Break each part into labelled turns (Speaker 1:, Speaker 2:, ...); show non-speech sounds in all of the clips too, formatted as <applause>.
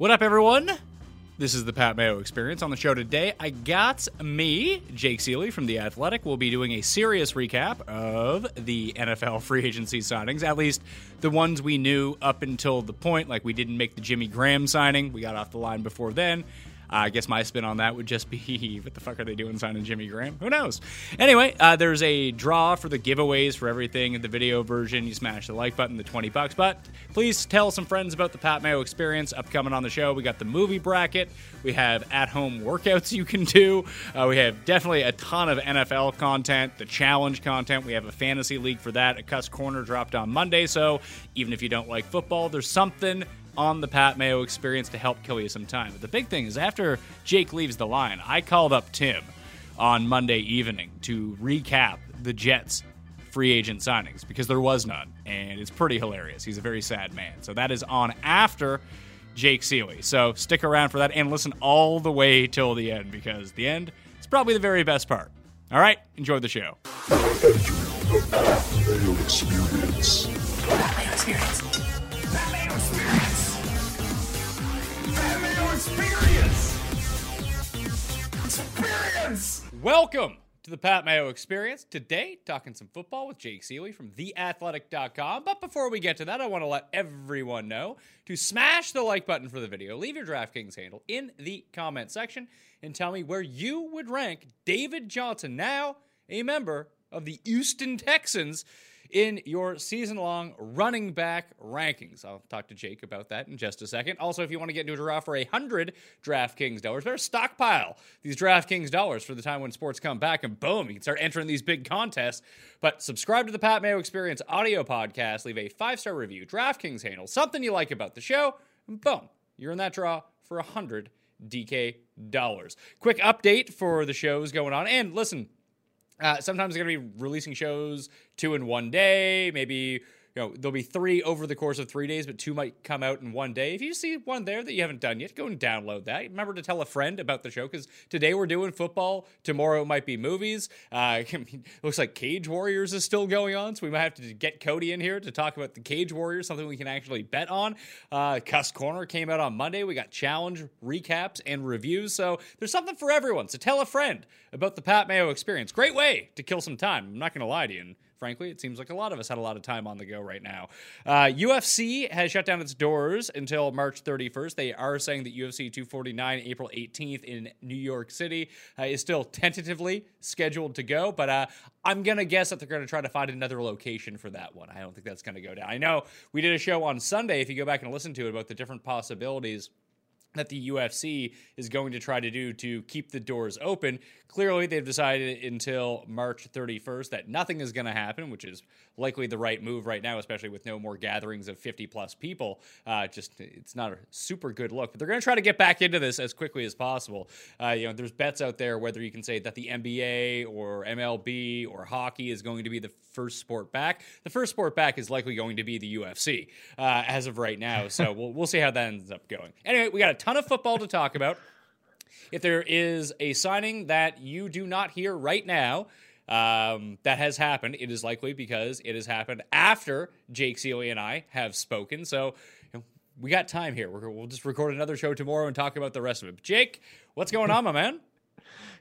Speaker 1: What up, everyone? This is the Pat Mayo Experience. On the show today, I got me, Jake Ciely from The Athletic. We'll be doing a serious recap of the NFL <laughs> free agency signings, at least the ones we knew up until the point. Like, we didn't make the Jimmy Graham signing, we got off the line before then. I guess my spin on that would just be <laughs> what the fuck are they doing signing Jimmy Graham? Who knows? Anyway, uh, there's a draw for the giveaways for everything in the video version. You smash the like button, the 20 bucks. But please tell some friends about the Pat Mayo experience upcoming on the show. We got the movie bracket, we have at home workouts you can do, uh, we have definitely a ton of NFL content, the challenge content. We have a fantasy league for that. A Cuss Corner dropped on Monday. So even if you don't like football, there's something on the Pat Mayo experience to help kill you some time. But the big thing is after Jake leaves the line, I called up Tim on Monday evening to recap the Jets free agent signings because there was none. And it's pretty hilarious. He's a very sad man. So that is on after Jake Ciely. So stick around for that and listen all the way till the end because the end is probably the very best part. All right, enjoy the show.
Speaker 2: Experience.
Speaker 3: Experience. Experience.
Speaker 1: Welcome to the Pat Mayo Experience. Today, talking some football with Jake Ciely from TheAthletic.com. But before we get to that, I want to let everyone know to smash the like button for the video, leave your DraftKings handle in the comment section, and tell me where you would rank David Johnson, now a member of the Houston Texans, in your season long running back rankings. I'll talk to Jake about that in just a second. Also, if you want to get into a draw for a hundred DraftKings dollars, better stockpile these DraftKings dollars for the time when sports come back, and boom, you can start entering these big contests. But subscribe to the Pat Mayo Experience audio podcast, leave a five star review, DraftKings handle, something you like about the show, and boom, you're in that draw for a hundred DK dollars. Quick update for the shows going on, and listen. Uh, sometimes they're going to be releasing shows two in one day. Maybe you know there'll be three over the course of three days, but two might come out in one day. If you see one there that you haven't done yet, go and download that. Remember to tell a friend about the show because today we're doing football. Tomorrow it might be movies. Uh, <laughs> looks like Cage Warriors is still going on, so we might have to get Cody in here to talk about the Cage Warriors, something we can actually bet on. Uh, Cuss Corner came out on Monday. We got challenge recaps and reviews, so there's something for everyone. So tell a friend about the Pat Mayo experience. Great way to kill some time. I'm not going to lie to you. And frankly, it seems like a lot of us had a lot of time on the go right now. Uh, UFC has shut down its doors until March 31st. They are saying that UFC 249, April 18th in New York City, uh, is still tentatively scheduled to go, but uh, I'm going to guess that they're going to try to find another location for that one. I don't think that's going to go down. I know we did a show on Sunday, if you go back and listen to it, about the different possibilities that the UFC is going to try to do to keep the doors open. Clearly, they've decided until March 31st that nothing is going to happen, which is likely the right move right now, especially with no more gatherings of 50 plus people. Uh, just it's not a super good look, but they're going to try to get back into this as quickly as possible. Uh, you know, there's bets out there whether you can say that the NBA or MLB or hockey is going to be the first sport back. The first sport back is likely going to be the UFC uh, as of right now. So <laughs> we'll we'll see how that ends up going. Anyway, we got ton of football to talk about. If there is a signing that you do not hear right now, um, that has happened. It is likely because it has happened after Jake Ciely and I have spoken. So you know, we got time here. We're, we'll just record another show tomorrow and talk about the rest of it. Jake, what's going on, my man?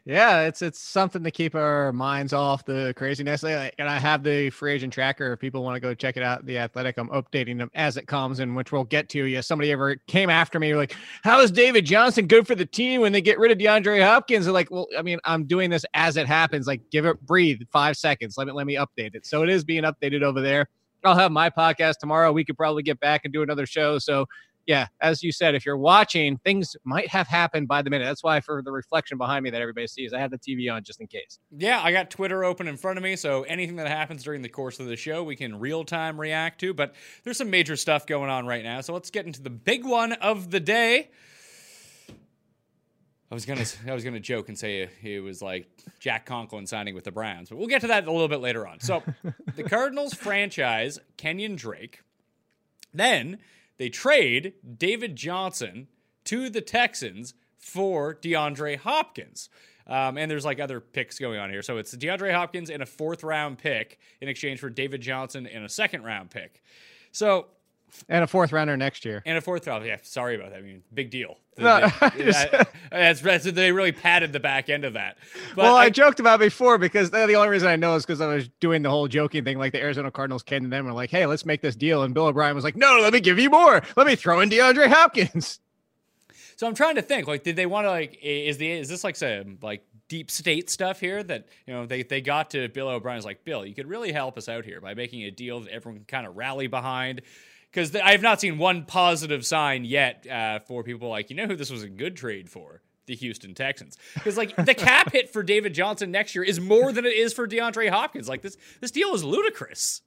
Speaker 4: Yeah, it's it's something to keep our minds off the craziness. Eh, and I have the free agent tracker. If people want to go check it out, the Athletic, I'm updating them as it comes, and which we'll get to. Yeah, somebody ever came after me like, "How is David Johnson good for the team when they get rid of DeAndre Hopkins?" They're like, "Well, I mean, I'm doing this as it happens. Like, give it breathe five seconds. Let me let me update it. So it is being updated over there. I'll have my podcast tomorrow. We could probably get back and do another show. So yeah, as you said, if you're watching, things might have happened by the minute. That's why for the reflection behind me that everybody sees, I have the TV on just in case.
Speaker 1: Yeah, I got Twitter open in front of me, so anything that happens during the course of the show, we can real time react to. But there's some major stuff going on right now, so let's get into the big one of the day. I was gonna I was gonna joke and say it was like Jack Conklin signing with the Browns, but we'll get to that a little bit later on. So the <laughs> Cardinals franchise Kenyon Drake. Then they trade David Johnson to the Texans for DeAndre Hopkins. Um, and there's like other picks going on here. So it's DeAndre Hopkins and a fourth round pick in exchange for David Johnson and a second round pick. So
Speaker 4: and a fourth rounder next year.
Speaker 1: And a fourth round. Yeah, sorry about that. I mean, big deal. <laughs>
Speaker 4: No,
Speaker 1: They-
Speaker 4: just-
Speaker 1: that- that's, that's- they really padded the back end of that. But
Speaker 4: well, I,
Speaker 1: I-
Speaker 4: joked about it before because the the only reason I know is because I was doing the whole joking thing, like the Arizona Cardinals came to them and were like, "Hey, let's make this deal," and Bill O'Brien was like, "No, let me give you more. Let me throw in DeAndre Hopkins." <laughs>
Speaker 1: So I'm trying to think, like, did they want to like, is the is this like some like deep state stuff here that you know they they got to Bill O'Brien's like Bill, you could really help us out here by making a deal that everyone can kind of rally behind. Because I have not seen one positive sign yet uh, for people like you know who this was a good trade for the Houston Texans because like the cap hit for David Johnson next year is more than it is for DeAndre Hopkins. Like this this deal is ludicrous.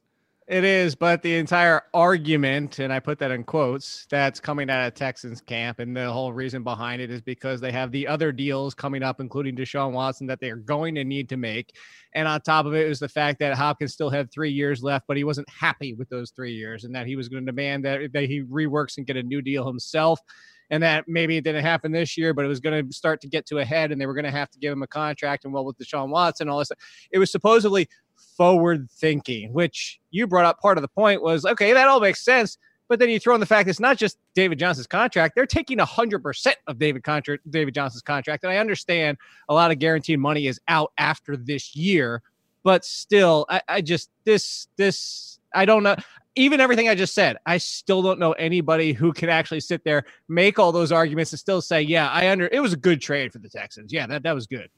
Speaker 4: It is, but the entire argument, and I put that in quotes, that's coming out of Texans camp, and the whole reason behind it is because they have the other deals coming up, including Deshaun Watson, that they're going to need to make. And on top of it is the fact that Hopkins still had three years left, but he wasn't happy with those three years, and that he was going to demand that, that he reworks and get a new deal himself. And that maybe it didn't happen this year, but it was going to start to get to a head, and they were going to have to give him a contract. And well, with Deshaun Watson, all this, it was supposedly forward thinking, which you brought up part of the point was okay, that all makes sense. But then you throw in the fact it's not just David Johnson's contract; they're taking hundred percent of David contract, David Johnson's contract. And I understand a lot of guaranteed money is out after this year, but still, I, I just this this I don't know. Even everything I just said, I still don't know anybody who can actually sit there, make all those arguments, and still say, "Yeah, I under it was a good trade for the Texans. Yeah, that that was good."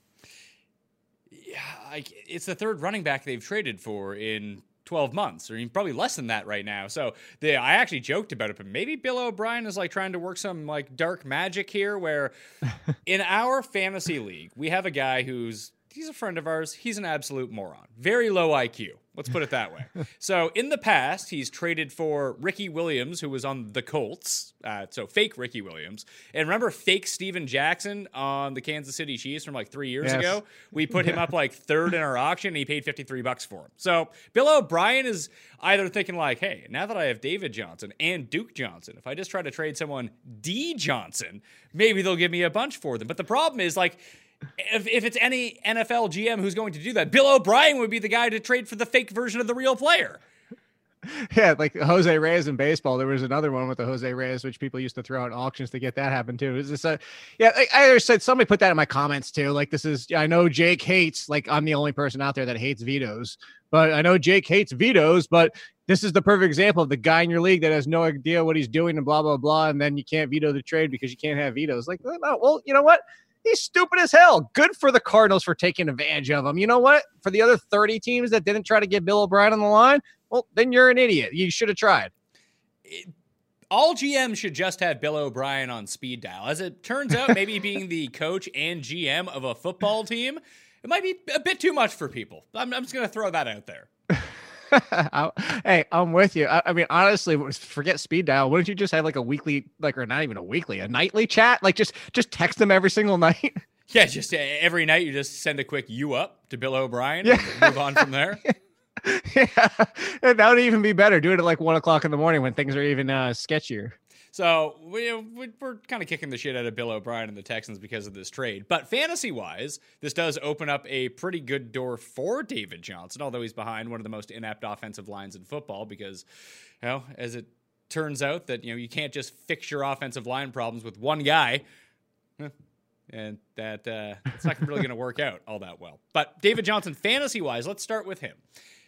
Speaker 1: I, it's the third running back they've traded for in 12 months, or even probably less than that right now. So they, I actually joked about it, but maybe Bill O'Brien is like trying to work some like dark magic here, where <laughs> in our fantasy league we have a guy who's he's a friend of ours. He's an absolute moron, very low IQ. Let's put it that way. <laughs> so in the past, he's traded for Ricky Williams, who was on the Colts. Uh, so fake Ricky Williams, and remember fake Steven Jackson on the Kansas City Chiefs from like three years
Speaker 4: Yes.
Speaker 1: ago. We put him up <laughs> like third in our auction, and he paid fifty three bucks for him. So Bill O'Brien is either thinking like, "Hey, now that I have David Johnson and Duke Johnson, if I just try to trade someone D Johnson, maybe they'll give me a bunch for them." But the problem is like. If, if it's any NFL GM who's going to do that, Bill O'Brien would be the guy to trade for the fake version of the real player. <laughs>
Speaker 4: Yeah, like Jose Reyes in baseball. There was another one with the Jose Reyes, which people used to throw out auctions to get that happen too. Is this a yeah? Like I said somebody put that in my comments too. Like this is I know Jake hates like I'm the only person out there that hates vetoes, but I know Jake hates vetoes, but this is the perfect example of the guy in your league that has no idea what he's doing and blah blah blah, and then you can't veto the trade because you can't have vetoes. Like, well, you know what? He's stupid as hell. Good for the Cardinals for taking advantage of him. You know what? For the other 30 teams that didn't try to get Bill O'Brien on the line, well, then you're an idiot. You should have tried.
Speaker 1: all GMs should just have Bill O'Brien on speed dial. As it turns out, maybe being the coach and GM of a football team, it might be a bit too much for people. I'm, I'm just going to throw that out there. <laughs>
Speaker 4: I- hey, I'm with you. I, I mean, honestly, forget speed dial. Wouldn't you just have like a weekly, like, or not even a weekly, a nightly chat? Like, just just text them every single <laughs> night.
Speaker 1: Yeah, just uh, every night you just send a quick "you up" to Bill O'Brien
Speaker 4: Yeah.
Speaker 1: and move on from there. <laughs>
Speaker 4: yeah, that would even be better. Do it at like one o'clock in the morning when things are even uh, sketchier.
Speaker 1: So we, we're kind of kicking the shit out of Bill O'Brien and the Texans because of this trade. But fantasy wise, this does open up a pretty good door for David Johnson, although he's behind one of the most inept offensive lines in football because, you know, as it turns out that, you know, you can't just fix your offensive line problems with one guy. And that uh, it's not really going to work out all that well. But David Johnson, fantasy wise, let's start with him.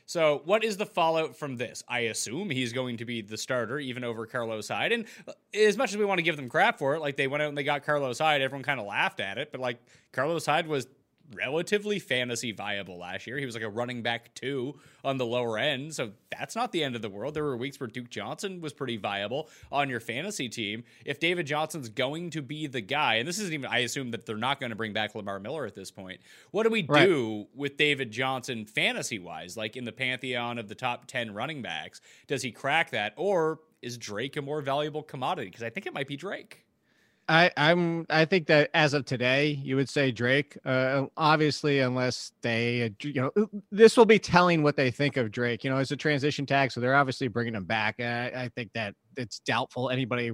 Speaker 1: So, what is the fallout from this? I assume he's going to be the starter, even over Carlos Hyde. And uh, as much as we want to give them crap for it, like they went out and they got Carlos Hyde, everyone kind of laughed at it. But like Carlos Hyde was relatively fantasy viable last year. He was like a running back two on the lower end. So that's not the end of the world. There were weeks where Duke Johnson was pretty viable on your fantasy team. If David Johnson's going to be the guy, and this isn't even, I assume that they're not going to bring back Lamar Miller at this point. What do we
Speaker 4: Right.
Speaker 1: do with David Johnson fantasy wise? Like in the pantheon of the top 10 running backs, does he crack that? Or is Drake a more valuable commodity? Because I think it might be Drake.
Speaker 4: I, I'm. I think that as of today, you would say Drake. Uh, obviously, unless they, uh, you know, this will be telling what they think of Drake. You know, it's a transition tag, so they're obviously bringing him back. I, I think that it's doubtful anybody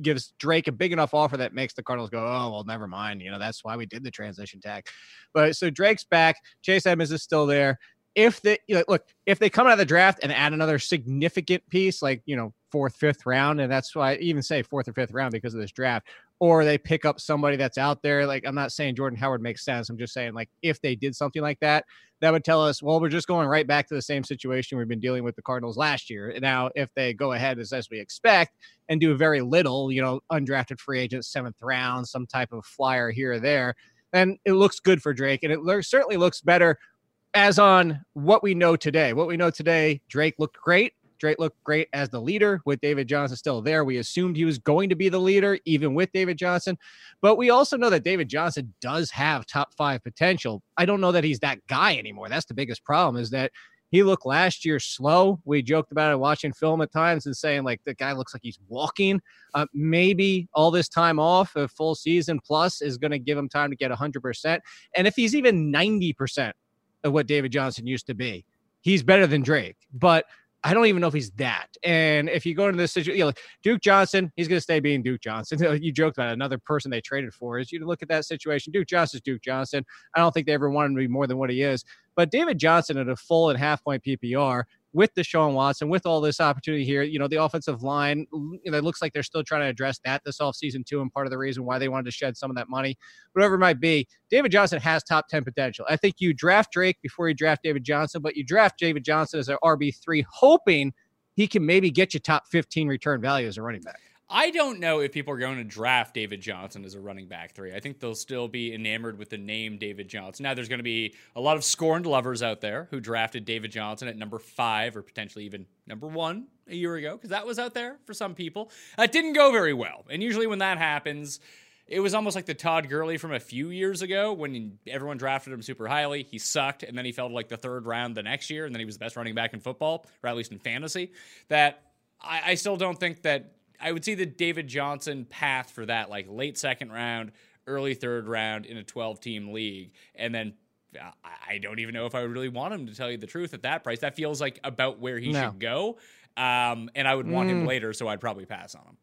Speaker 4: gives Drake a big enough offer that makes the Cardinals go, oh well, never mind. You know, that's why we did the transition tag. But so Drake's back. Chase Edmonds is still there. If they you know, look, if they come out of the draft and add another significant piece, like you know, fourth, fifth round, and that's why I even say fourth or fifth round because of this draft, or they pick up somebody that's out there. Like I'm not saying Jordan Howard makes sense. I'm just saying like if they did something like that, that would tell us, well, we're just going right back to the same situation we've been dealing with the Cardinals last year. Now, if they go ahead as, as we expect and do very little, you know, undrafted free agent, seventh round, some type of flyer here or there, then it looks good for Drake. And it certainly looks better as on what we know today. What we know today, Drake looked great. Drake looked great as the leader with David Johnson still there. We assumed he was going to be the leader, even with David Johnson. But we also know that David Johnson does have top five potential. I don't know that he's that guy anymore. That's the biggest problem is that he looked last year slow. We joked about it watching film at times and saying, like, the guy looks like he's walking. Uh, maybe all this time off, a full season plus, is going to give him time to get 100%. And if he's even 90% of what David Johnson used to be, he's better than Drake. But I don't even know if he's that. And if you go into this situation, you know, Duke Johnson, he's going to stay being Duke Johnson. <laughs> You joked about another person they traded for is you look at that situation. Duke Johnson's Duke Johnson. I don't think they ever wanted to be more than what he is. But David Johnson at a full and half point PPR with Deshaun Watson, with all this opportunity here, you know, the offensive line, you know, it looks like they're still trying to address that this offseason too. And part of the reason why they wanted to shed some of that money, whatever it might be, David Johnson has top 10 potential. I think you draft Drake before you draft David Johnson, but you draft David Johnson as an RB3, hoping he can maybe get you top 15 return value as a running back.
Speaker 1: I don't know if people are going to draft David Johnson as a running back three. I think they'll still be enamored with the name David Johnson. Now, there's going to be a lot of scorned lovers out there who drafted David Johnson at number five or potentially even number one a year ago because that was out there for some people. It didn't go very well. And usually, when that happens, it was almost like the Todd Gurley from a few years ago when everyone drafted him super highly. He sucked, and then he fell to like the third round the next year, and then he was the best running back in football, or at least in fantasy. That I, I still don't think that I would see the David Johnson path for that, like late second round, early third round in a 12 team league. And then uh, I don't even know if I would really want him to tell you the truth at that price. That feels like about where he
Speaker 4: No.
Speaker 1: should go. Um, and I would want him
Speaker 4: Mm.
Speaker 1: later, so I'd probably pass on him.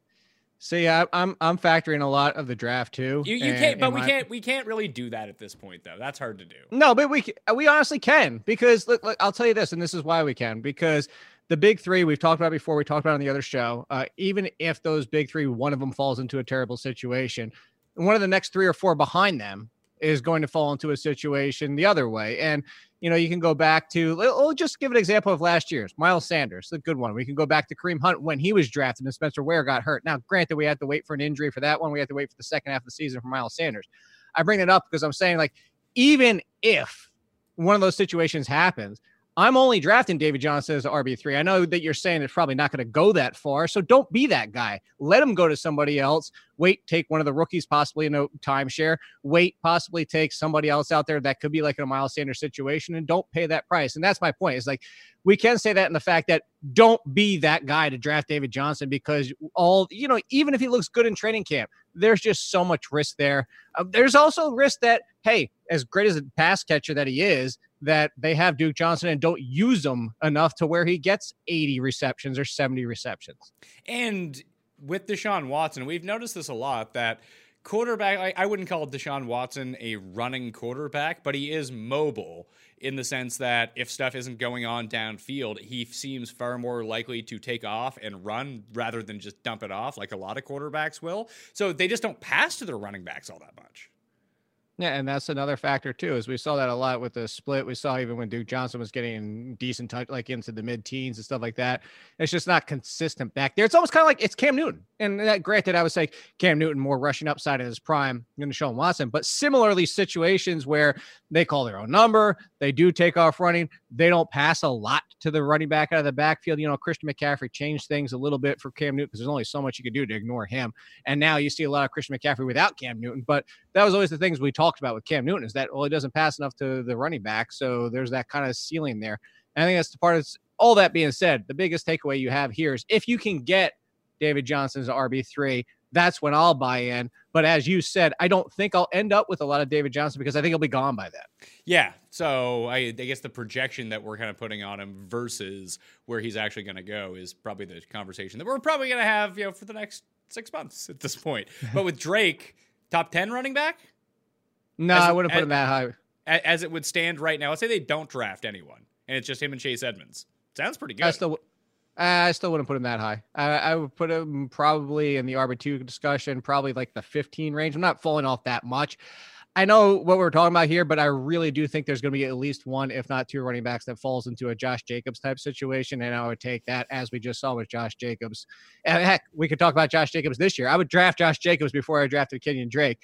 Speaker 4: See, I, I'm I'm factoring a lot of the draft too.
Speaker 1: You, you
Speaker 4: and-
Speaker 1: can't, but we
Speaker 4: my-
Speaker 1: can't, we can't really do that at this point, though. That's hard to do.
Speaker 4: No, but we we honestly can because look, look, I'll tell you this, and this is why we can because the big three we've talked about before. We talked about on the other show. Uh, even if those big three, one of them falls into a terrible situation, one of the next three or four behind them is going to fall into a situation the other way. And you know, you can go back to. I'll just give an example of last year's Miles Sanders, a good one. We can go back to Kareem Hunt when he was drafted and Spencer Ware got hurt. Now, granted, we had to wait for an injury for that one. We had to wait for the second half of the season for Miles Sanders. I bring it up because I'm saying like even if one of those situations happens, I'm only drafting David Johnson as RB3. I know that you're saying it's probably not going to go that far. So don't be that guy. Let him go to somebody else. Wait, take one of the rookies, possibly in a timeshare. Wait, possibly take somebody else out there that could be like in a Miles Sanders situation and don't pay that price. And that's my point. It's like we can say that in the fact that don't be that guy to draft David Johnson because all, you know, even if he looks good in training camp, there's just so much risk there. Uh, there's also risk that, hey, as great as a pass catcher that he is, that they have Duke Johnson and don't use him enough to where he gets 80 receptions or 70 receptions.
Speaker 1: And with Deshaun Watson, we've noticed this a lot that quarterback, I, I wouldn't call Deshaun Watson a running quarterback, but he is mobile in the sense that if stuff isn't going on downfield, he seems far more likely to take off and run rather than just dump it off like a lot of quarterbacks will. So they just don't pass to their running backs all that much.
Speaker 4: Yeah, and that's another factor too. Is we saw that a lot with the split. We saw even when Duke Johnson was getting decent touch, like into the mid teens and stuff like that. It's just not consistent back there. It's almost kind of like it's Cam Newton. And that, granted, I would say Cam Newton more rushing upside in his prime than Deshaun Watson, but similarly situations where they call their own number, they do take off running, they don't pass a lot to the running back out of the backfield. You know, Christian McCaffrey changed things a little bit for Cam Newton because there's only so much you could do to ignore him. And now you see a lot of Christian McCaffrey without Cam Newton, but that was always the things we talked about with Cam Newton is that well, he doesn't pass enough to the running back, so there's that kind of ceiling there. And I think that's the part. Of all that being said, the biggest takeaway you have here is if you can get David Johnson's RB three, that's when I'll buy in. But as you said, I don't think I'll end up with a lot of David Johnson because I think he'll be gone by then.
Speaker 1: Yeah. So I, I guess the projection that we're kind of putting on him versus where he's actually going to go is probably the conversation that we're probably going to have, you know, for the next six months at this point. <laughs> but with Drake, top 10 running back,
Speaker 4: No,
Speaker 1: As-
Speaker 4: I wouldn't put
Speaker 1: as-
Speaker 4: him that high.
Speaker 1: as it would stand right now, let's say they don't draft anyone and it's just him and Chase Edmonds. Sounds pretty good.
Speaker 4: I still, I still wouldn't put him that high. I, I would put him probably in the RB two discussion, probably like the 15 range. I'm not falling off that much. I know what we're talking about here, but I really do think there's going to be at least one, if not two, running backs that falls into a Josh Jacobs type situation, and I would take that as we just saw with Josh Jacobs. And heck, we could talk about Josh Jacobs this year. I would draft Josh Jacobs before I drafted Kenyon Drake.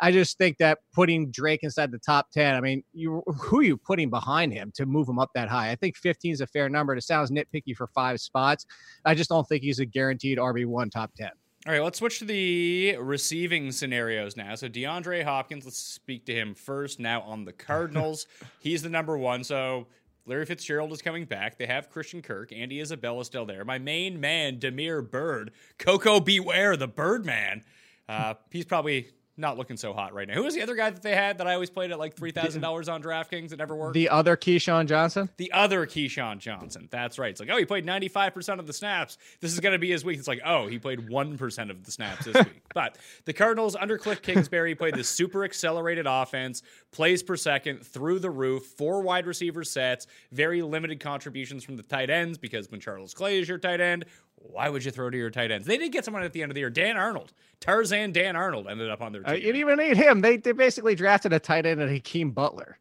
Speaker 4: I just think that putting Drake inside the top 10, I mean, you who are you putting behind him to move him up that high? I think 15 is a fair number. It sounds nitpicky for five spots. I just don't think he's a guaranteed RB1 top 10.
Speaker 1: All right, let's switch to the receiving scenarios now. So DeAndre Hopkins, let's speak to him first. Now on the Cardinals, <laughs> he's the number one. So Larry Fitzgerald is coming back. They have Christian Kirk. Andy Isabella still there. My main man, Damiere Byrd. Coco Beware, the Birdman. Uh, he's probably not looking so hot right now. Who was the other guy that they had that I always played at like three thousand dollars on DraftKings? It never worked.
Speaker 4: The other Keyshawn Johnson.
Speaker 1: The other Keyshawn Johnson. That's right. It's like, oh, he played ninety five percent of the snaps. This is going to be his week. It's like, oh, he played one percent of the snaps this week. <laughs> But the Cardinals under Cliff Kingsbury played this super accelerated offense, plays per second through the roof, four wide receiver sets, very limited contributions from the tight ends because when Charles Clay is your tight end, why would you throw to your tight ends? They did get someone at the end of the year. Dan Arnold, Tarzan Dan Arnold ended up on their
Speaker 4: Uh,
Speaker 1: team.
Speaker 4: you didn't even need him. They they basically drafted a tight end and Hakeem Butler.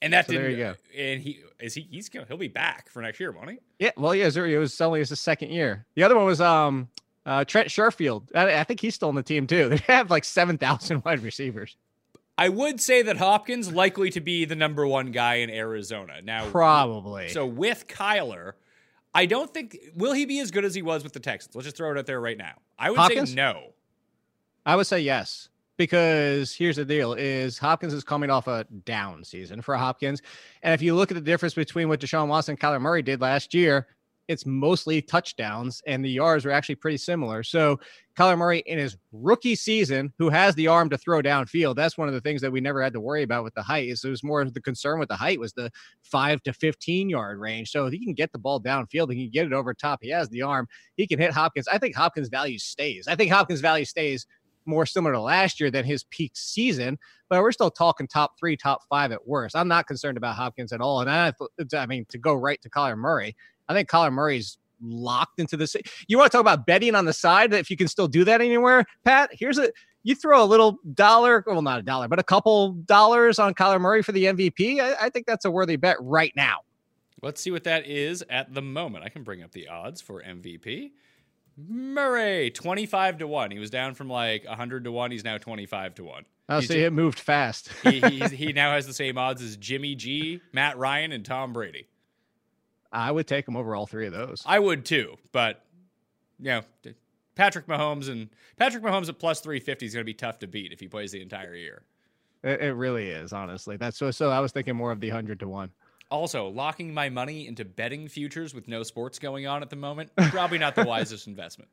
Speaker 1: and that
Speaker 4: So
Speaker 1: didn't
Speaker 4: there you go.
Speaker 1: and he is he he's gonna he'll be back for next year, won't he?
Speaker 4: Yeah, well, yeah, Zuri, it was only his second year. The other one was um uh, Trent Sherfield. I, I think he's still on the team too. <laughs> They have like seven thousand <laughs> wide receivers.
Speaker 1: I would say that Hopkins likely to be the number one guy in Arizona. Now
Speaker 4: Probably.
Speaker 1: So with Kyler, I don't think will he be as good as he was with the Texans. Let's just throw it out there right now. I would
Speaker 4: Hopkins?
Speaker 1: say no.
Speaker 4: I would say yes because here's the deal: is Hopkins is coming off a down season for Hopkins, and if you look at the difference between what Deshaun Watson and Kyler Murray did last year, it's mostly touchdowns, and the yards are actually pretty similar. So Kyler Murray in his rookie season, who has the arm to throw downfield, that's one of the things that we never had to worry about with the height. Is it was more the concern with the height was the five to fifteen yard range. So if he can get the ball downfield, he can get it over top. He has the arm. He can hit Hopkins. I think Hopkins' value stays. I think Hopkins' value stays more similar to last year than his peak season, but we're still talking top three, top five at worst. I'm not concerned about Hopkins at all. And I, I mean, to go right to Kyler Murray, I think Kyler Murray's locked into this. You want to talk about betting on the side? That if you can still do that anywhere, Pat, here's a you throw a little dollar, well, not a dollar, but a couple dollars on Kyler Murray for the MVP. I, I think that's a worthy bet right now.
Speaker 1: Let's see what that is at the moment. I can bring up the odds for MVP. Murray, 25 to 1. He was down from like 100 to 1. He's now 25 to 1.
Speaker 4: I'll
Speaker 1: He's
Speaker 4: see it moved fast.
Speaker 1: he, he's, <laughs> he now has the same odds as Jimmy G, Matt Ryan, and Tom Brady.
Speaker 4: I would take him over all three of those.
Speaker 1: I would too, but you know, Patrick Mahomes and Patrick Mahomes at plus 350 is going to be tough to beat if he plays the entire year.
Speaker 4: It, it really is, honestly. That's so. So I was thinking more of the hundred to one.
Speaker 1: Also, locking my money into betting futures with no sports going on at the moment, probably not the <laughs> wisest investment.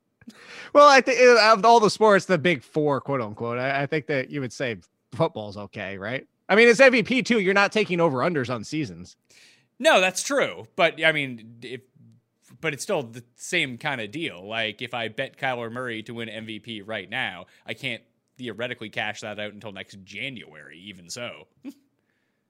Speaker 4: Well, I think uh, of all the sports, the big four, quote unquote, I, I think that you would say football's okay, right? I mean, it's MVP too. You're not taking over unders on seasons.
Speaker 1: No, that's true, but I mean, if but it's still the same kind of deal. Like if I bet Kyler Murray to win MVP right now, I can't theoretically cash that out until next January. Even so. <laughs>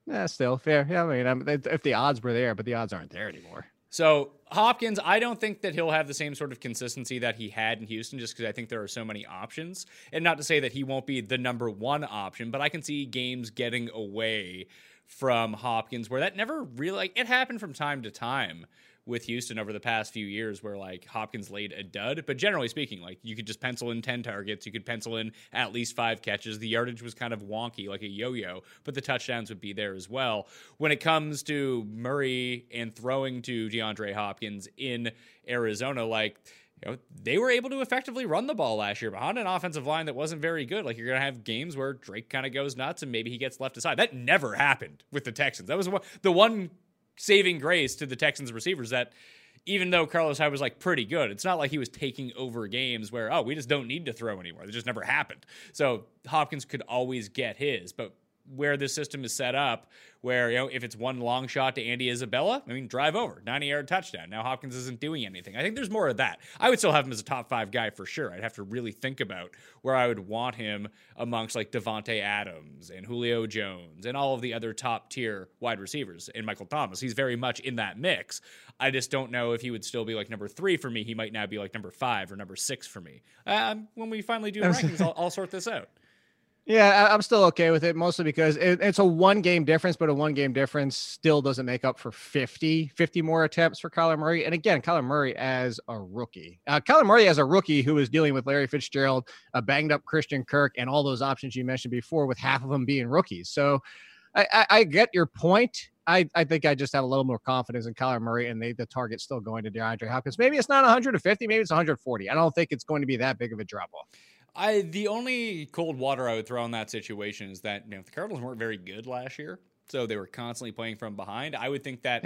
Speaker 4: Yeah, still fair. Yeah, I mean, I'm, if the odds were there, but the odds aren't there anymore.
Speaker 1: So Hopkins, I don't think that he'll have the same sort of consistency that he had in Houston, just because I think there are so many options. And not to say that he won't be the number one option, but I can see games getting away from Hopkins where that never really like it happened from time to time with Houston over the past few years where like Hopkins laid a dud. But generally speaking, like you could just pencil in 10 targets, you could pencil in at least five catches. The yardage was kind of wonky, like a yo yo, but the touchdowns would be there as well. When it comes to Murray and throwing to DeAndre Hopkins in Arizona, like, you know, they were able to effectively run the ball last year behind an offensive line that wasn't very good. Like you're gonna have games where Drake kind of goes nuts and maybe he gets left aside. That never happened with the Texans. That was the one saving grace to the Texans receivers that even though Carlos Hyde was like pretty good, it's not like he was taking over games where, oh, we just don't need to throw anymore. It just never happened. So Hopkins could always get his. But where this system is set up, where you know if it's one long shot to Andy Isabella, I mean drive over, 90 yard touchdown. Now Hopkins isn't doing anything. I think there's more of that. I would still have him as a top five guy for sure. I'd have to really think about where I would want him amongst like Davante Adams and Julio Jones and all of the other top tier wide receivers and Michael Thomas. He's very much in that mix. I just don't know if he would still be like number three for me. He might now be like number five or number six for me. Um, when we finally do <laughs> rankings, I'll, I'll sort this out.
Speaker 4: Yeah, I'm still okay with it, mostly because it, it's a one game difference, but a one game difference still doesn't make up for 50, 50 more attempts for Kyler Murray. And again, Kyler Murray as a rookie. Uh, Kyler Murray as a rookie who is dealing with Larry Fitzgerald, a banged up Christian Kirk, and all those options you mentioned before, with half of them being rookies. So I, I, I get your point. I, I think I just have a little more confidence in Kyler Murray and they, the target's still going to DeAndre Hopkins. Maybe it's not 150, maybe it's 140. I don't think it's going to be that big of a drop off.
Speaker 1: I the only cold water I would throw in that situation is that you know the Cardinals weren't very good last year, so they were constantly playing from behind. I would think that.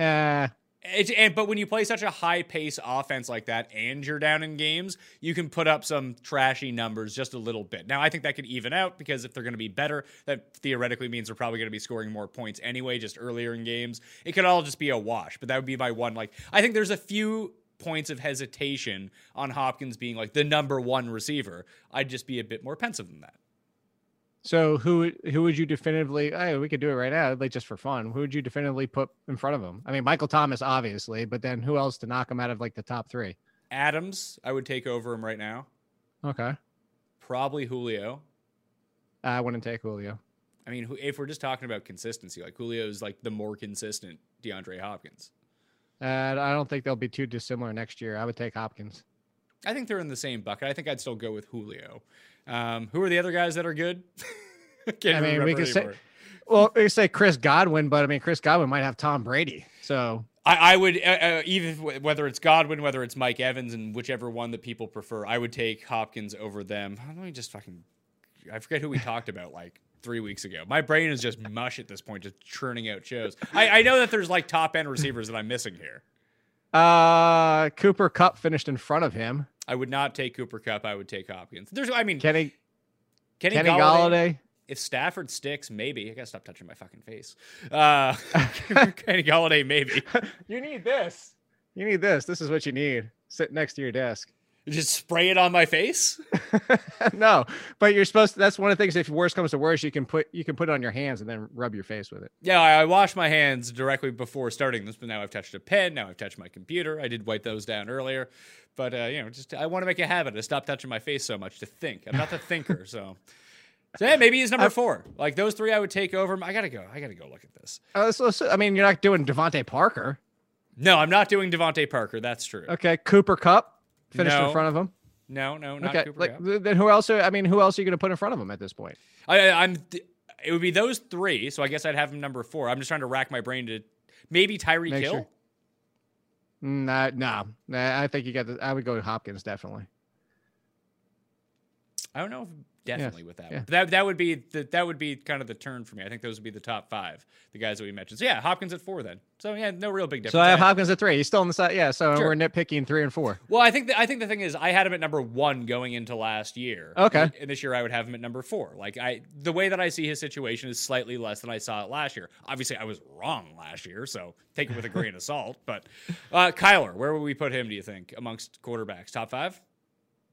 Speaker 1: It's, and but when you play such a high pace offense like that and you're down in games, you can put up some trashy numbers just a little bit. Now I think that could even out because if they're going to be better, that theoretically means they're probably going to be scoring more points anyway, just earlier in games. It could all just be a wash, but that would be my one. Like I think there's a few points of hesitation on Hopkins being like the number one receiver. I'd just be a bit more pensive than that.
Speaker 4: So who who would you definitively? Hey, we could do it right now, like just for fun. Who would you definitively put in front of him? I mean, Michael Thomas, obviously, but then who else to knock him out of like the top three?
Speaker 1: Adams, I would take over him right now.
Speaker 4: Okay,
Speaker 1: Probably Julio.
Speaker 4: I wouldn't take Julio.
Speaker 1: I mean, if we're just talking about consistency, like Julio is like the more consistent DeAndre Hopkins.
Speaker 4: Uh, I don't think they'll be too dissimilar next year. I would take Hopkins.
Speaker 1: I think they're in the same bucket. I think I'd still go with Julio. Um, who are the other guys that are good? <laughs>
Speaker 4: I mean, we could say- Well, we say Chris Godwin, but I mean, Chris Godwin might have Tom Brady. So
Speaker 1: I, I would uh, uh, even whether it's Godwin, whether it's Mike Evans, and whichever one that people prefer, I would take Hopkins over them. Let me just fucking. I forget who we talked about like three weeks ago. My brain is just mush at this point, just churning out shows. I, I know that there's like top end receivers that I'm missing here.
Speaker 4: uh Cooper Kupp finished in front of him.
Speaker 1: I would not take Cooper Kupp. I would take Hopkins. There's, I mean,
Speaker 4: Kenny
Speaker 1: Kenny,
Speaker 4: Kenny
Speaker 1: Golladay,
Speaker 4: Golladay.
Speaker 1: If Stafford sticks, maybe I gotta stop touching my fucking face. Uh, <laughs> Kenny Golladay, maybe. <laughs>
Speaker 4: You need this. You need this. This is what you need. Sit next to your desk.
Speaker 1: Just spray it on my face. <laughs>
Speaker 4: no, but you're supposed to. That's one of the things. If worse comes to worse, you can put you can put it on your hands and then rub your face with it.
Speaker 1: Yeah, I, I washed my hands directly before starting this, but now I've touched a pen. Now I've touched my computer. I did wipe those down earlier, but uh, you know, just I want to make a habit to stop touching my face so much to think. I'm not the thinker, <laughs> so. So yeah, maybe he's number four. Like those three, I would take over. I gotta go. I gotta go look at this.
Speaker 4: Uh, so, so- I mean, you're not doing DeVante Parker.
Speaker 1: No, I'm not doing DeVante Parker. That's true.
Speaker 4: Okay, Cooper Kupp finished
Speaker 1: No.
Speaker 4: in front of him.
Speaker 1: No, no, not
Speaker 4: Okay,
Speaker 1: Cooper.
Speaker 4: like then who else? Are, I mean, who else are you going to put in front of him at this point?
Speaker 1: I, I- I'm. It would be those three. So I guess I'd have him number four. I'm just trying to rack my brain to maybe Tyree
Speaker 4: Make
Speaker 1: Hill.
Speaker 4: sure. Nah, no, nah, I think you got. The, I would go Hopkins definitely.
Speaker 1: I don't know if definitely with that.
Speaker 4: yeah.
Speaker 1: One. That that would be the, that would be kind of the turn for me. I think those would be the top five, the guys that we mentioned. So yeah, Hopkins at four then. So yeah, no real big difference.
Speaker 4: So I have Hopkins at three. He's still on the side. Yeah, so
Speaker 1: Sure.
Speaker 4: we're nitpicking three and four.
Speaker 1: well, I think the, I think the thing is, I had him at number one going into last year.
Speaker 4: Okay.
Speaker 1: and this year I would have him at number four. Like I, the way that I see his situation is slightly less than I saw it last year. Obviously, I was wrong last year, so take it with a grain of salt. But uh, Kyler, where would we put him? Do you think amongst quarterbacks, top five?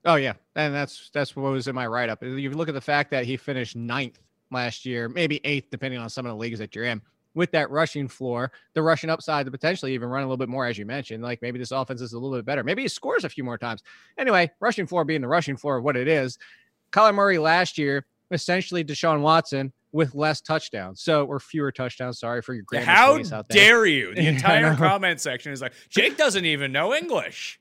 Speaker 4: Oh yeah, and that's that's what was in my write up. You look at the fact that he finished ninth last year, maybe eighth, depending on some of the leagues that you're in. With that rushing floor, the rushing upside to potentially even run a little bit more, as you mentioned. Like maybe this offense is a little bit better. Maybe he scores a few more times. Anyway, rushing floor being the rushing floor of what it is. Kyler Murray last year, essentially Deshaun Watson with less touchdowns. So or fewer touchdowns. Sorry for your grammar
Speaker 1: How
Speaker 4: out there.
Speaker 1: dare you? The <laughs> entire comment section is like, Jake doesn't even know English.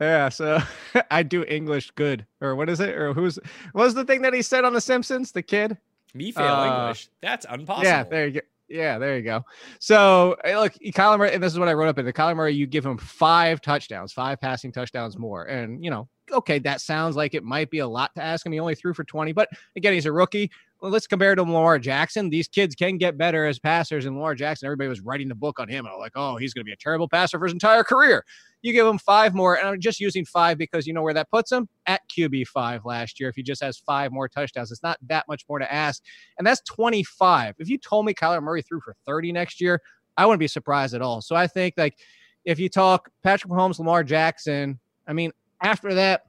Speaker 4: Yeah, so <laughs> I do English good, or what is it? Or who's what was the thing that he said on The Simpsons? The kid.
Speaker 1: Me fail
Speaker 4: Uh,
Speaker 1: English. That's impossible.
Speaker 4: Yeah, there you go. Yeah, there you go. So eh, look, Kyler Murray, and this is what I wrote up in the Kyler Murray. You give him five touchdowns, five passing touchdowns more, and you know okay, that sounds like it might be a lot to ask him. He only threw for 20, but again, he's a rookie. Well, let's compare to Lamar Jackson. These kids can get better as passers. And Lamar Jackson, everybody was writing the book on him. And I'm like, oh, he's going to be a terrible passer for his entire career. You give him five more, and I'm just using five because you know where that puts him at QB five last year. If he just has five more touchdowns, it's not that much more to ask, and that's 25. If you told me Kyler Murray threw for 30 next year, I wouldn't be surprised at all. So I think like if you talk Patrick Mahomes, Lamar Jackson, I mean after that,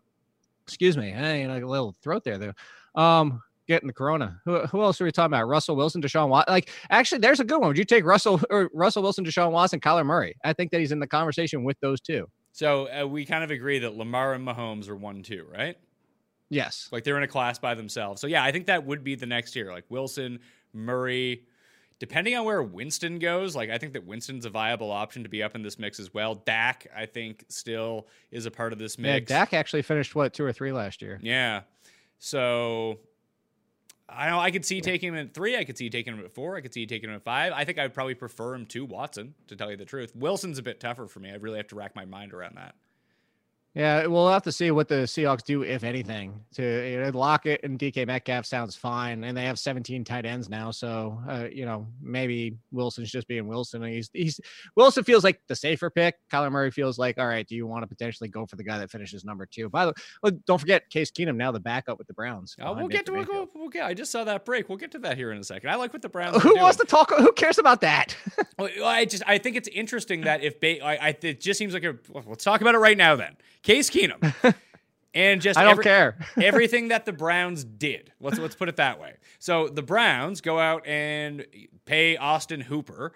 Speaker 4: excuse me, I like a little throat there though. Um, getting the corona. Who, who else are we talking about? Russell Wilson, Deshaun Watson. Like, actually, there's a good one. Would you take Russell or Russell Wilson, Deshaun Watson, Kyler Murray? I think that he's in the conversation with those two.
Speaker 1: So uh, we kind of agree that Lamar and Mahomes are one, two, right?
Speaker 4: Yes.
Speaker 1: Like they're in a class by themselves. So yeah, I think that would be the next year. Like Wilson, Murray, depending on where Winston goes, like I think that Winston's a viable option to be up in this mix as well. Dak, I think, still is a part of this mix.
Speaker 4: Yeah, Dak actually finished what two or three last year.
Speaker 1: Yeah. So I know I could see taking him at three. I could see taking him at four. I could see taking him at five. I think I would probably prefer him to Watson, to tell you the truth. Wilson's a bit tougher for me. I really have to rack my mind around that.
Speaker 4: Yeah, we'll have to see what the Seahawks do, if anything. To you know, Lockett and DK Metcalf sounds fine, and they have 17 tight ends now. So, uh, you know, maybe Wilson's just being Wilson. And he's he's Wilson feels like the safer pick. Kyler Murray feels like, all right, do you want to potentially go for the guy that finishes number two? By the way, don't forget Case Keenum now the backup with the Browns.
Speaker 1: Oh, we'll get to we'll, we'll get. I just saw that break. We'll get to that here in a second. I like what the Browns.
Speaker 4: Who wants to talk? Who cares about that? <laughs>
Speaker 1: well, I just I think it's interesting that if ba- I, I it just seems like a, well, let's talk about it right now then. Case Keenum. <laughs> and just
Speaker 4: I don't care. <laughs>
Speaker 1: everything that the Browns did. Let's let's put it that way. So the Browns go out and pay Austin Hooper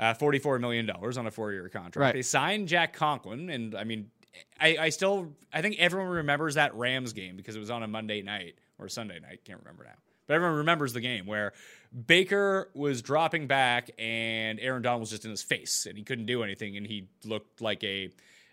Speaker 1: uh, forty-four million dollars on a four-year contract.
Speaker 4: Right.
Speaker 1: They sign Jack Conklin, and I mean, I, I still I think everyone remembers that Rams game because it was on a Monday night or Sunday night. Can't remember now. But everyone remembers the game where Baker was dropping back and Aaron Donald was just in his face and he couldn't do anything and he looked like a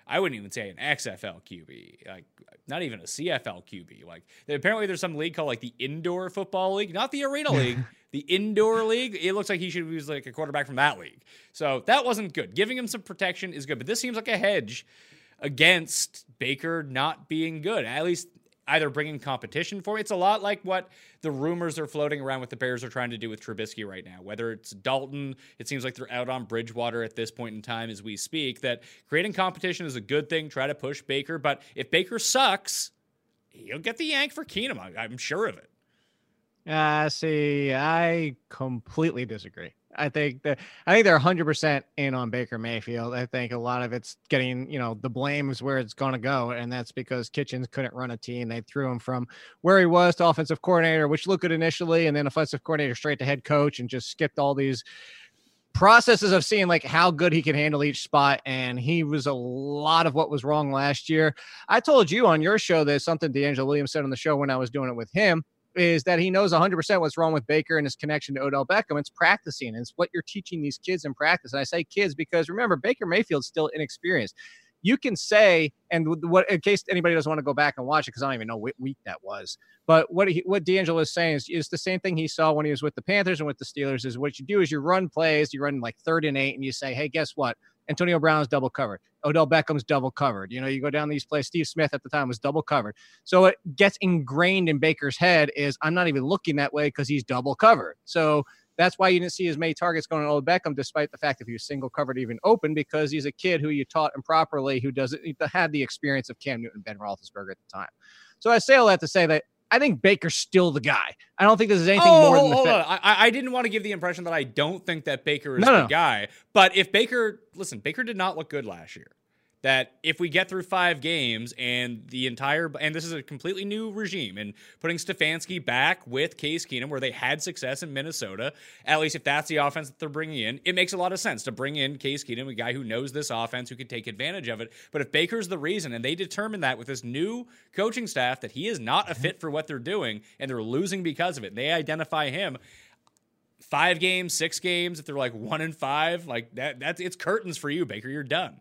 Speaker 1: I wouldn't even say an XFL QB, like not even a CFL QB. Like apparently there's some league called like the Indoor Football League, not the Arena League, the Indoor League. It looks like he should use like a quarterback from that league. So that wasn't good. Giving him some protection is good, but this seems like a hedge against Baker not being good. At least either bringing competition for. It's a lot like what the rumors are floating around what the Bears are trying to do with Trubisky right now. Whether it's Dalton, it seems like they're out on Bridgewater at this point in time as we speak. That creating competition is a good thing. Try to push Baker, but if Baker sucks, he'll get the yank for Keenum. I'm sure of it.
Speaker 4: Uh, see, I completely disagree. I think that I think they're 100% in on Baker Mayfield. I think a lot of it's getting, you know, the blame is where it's going to go. And that's because Kitchens couldn't run a team. They threw him from where he was to offensive coordinator, which looked good initially, and then offensive coordinator straight to head coach and just skipped all these processes of seeing like how good he can handle each spot and he was a lot of what was wrong last year i told you on your show that something DeAngelo williams said on the show when i was doing it with him is that he knows 100% what's wrong with Baker and his connection to Odell Beckham. It's practicing. It's what you're teaching these kids in practice. And I say kids because remember, Baker Mayfield's still inexperienced. You can say, and what in case anybody doesn't want to go back and watch it because I don't even know what week that was. But what he, what DeAngelo is saying is, is the same thing he saw when he was with the Panthers and with the Steelers. Is what you do is you run plays, you run like third and eight, and you say, hey, guess what? Antonio Brown's double covered. Odell Beckham's double covered. You know, you go down these plays. Steve Smith at the time was double covered. So it gets ingrained in Baker's head is I'm not even looking that way because he's double covered. So that's why you didn't see as many targets going to Odell Beckham, despite the fact that he was single covered even open, because he's a kid who you taught improperly, who doesn't had the experience of Cam Newton, Ben Roethlisberger at the time. So I say all that to say that I think Baker's still the guy. I don't think this is anything
Speaker 1: oh,
Speaker 4: more than the
Speaker 1: hold
Speaker 4: fit.
Speaker 1: on. I, I didn't want to give the impression that I don't think that Baker is
Speaker 4: No,
Speaker 1: the
Speaker 4: no.
Speaker 1: guy. But if Baker, listen, Baker did not look good last year. That if we get through five games and the entire, and this is a completely new regime, and putting Stefanski back with Case Keenum, where they had success in Minnesota, at least if that's the offense that they're bringing in, it makes a lot of sense to bring in Case Keenum, a guy who knows this offense, who can take advantage of it. But if Baker's the reason, and they determine that with this new coaching staff that he is not a fit for what they're doing, and they're losing because of it, they identify him five games, six games, if they're like one and five, like that, that's it's curtains for you, Baker. You're done.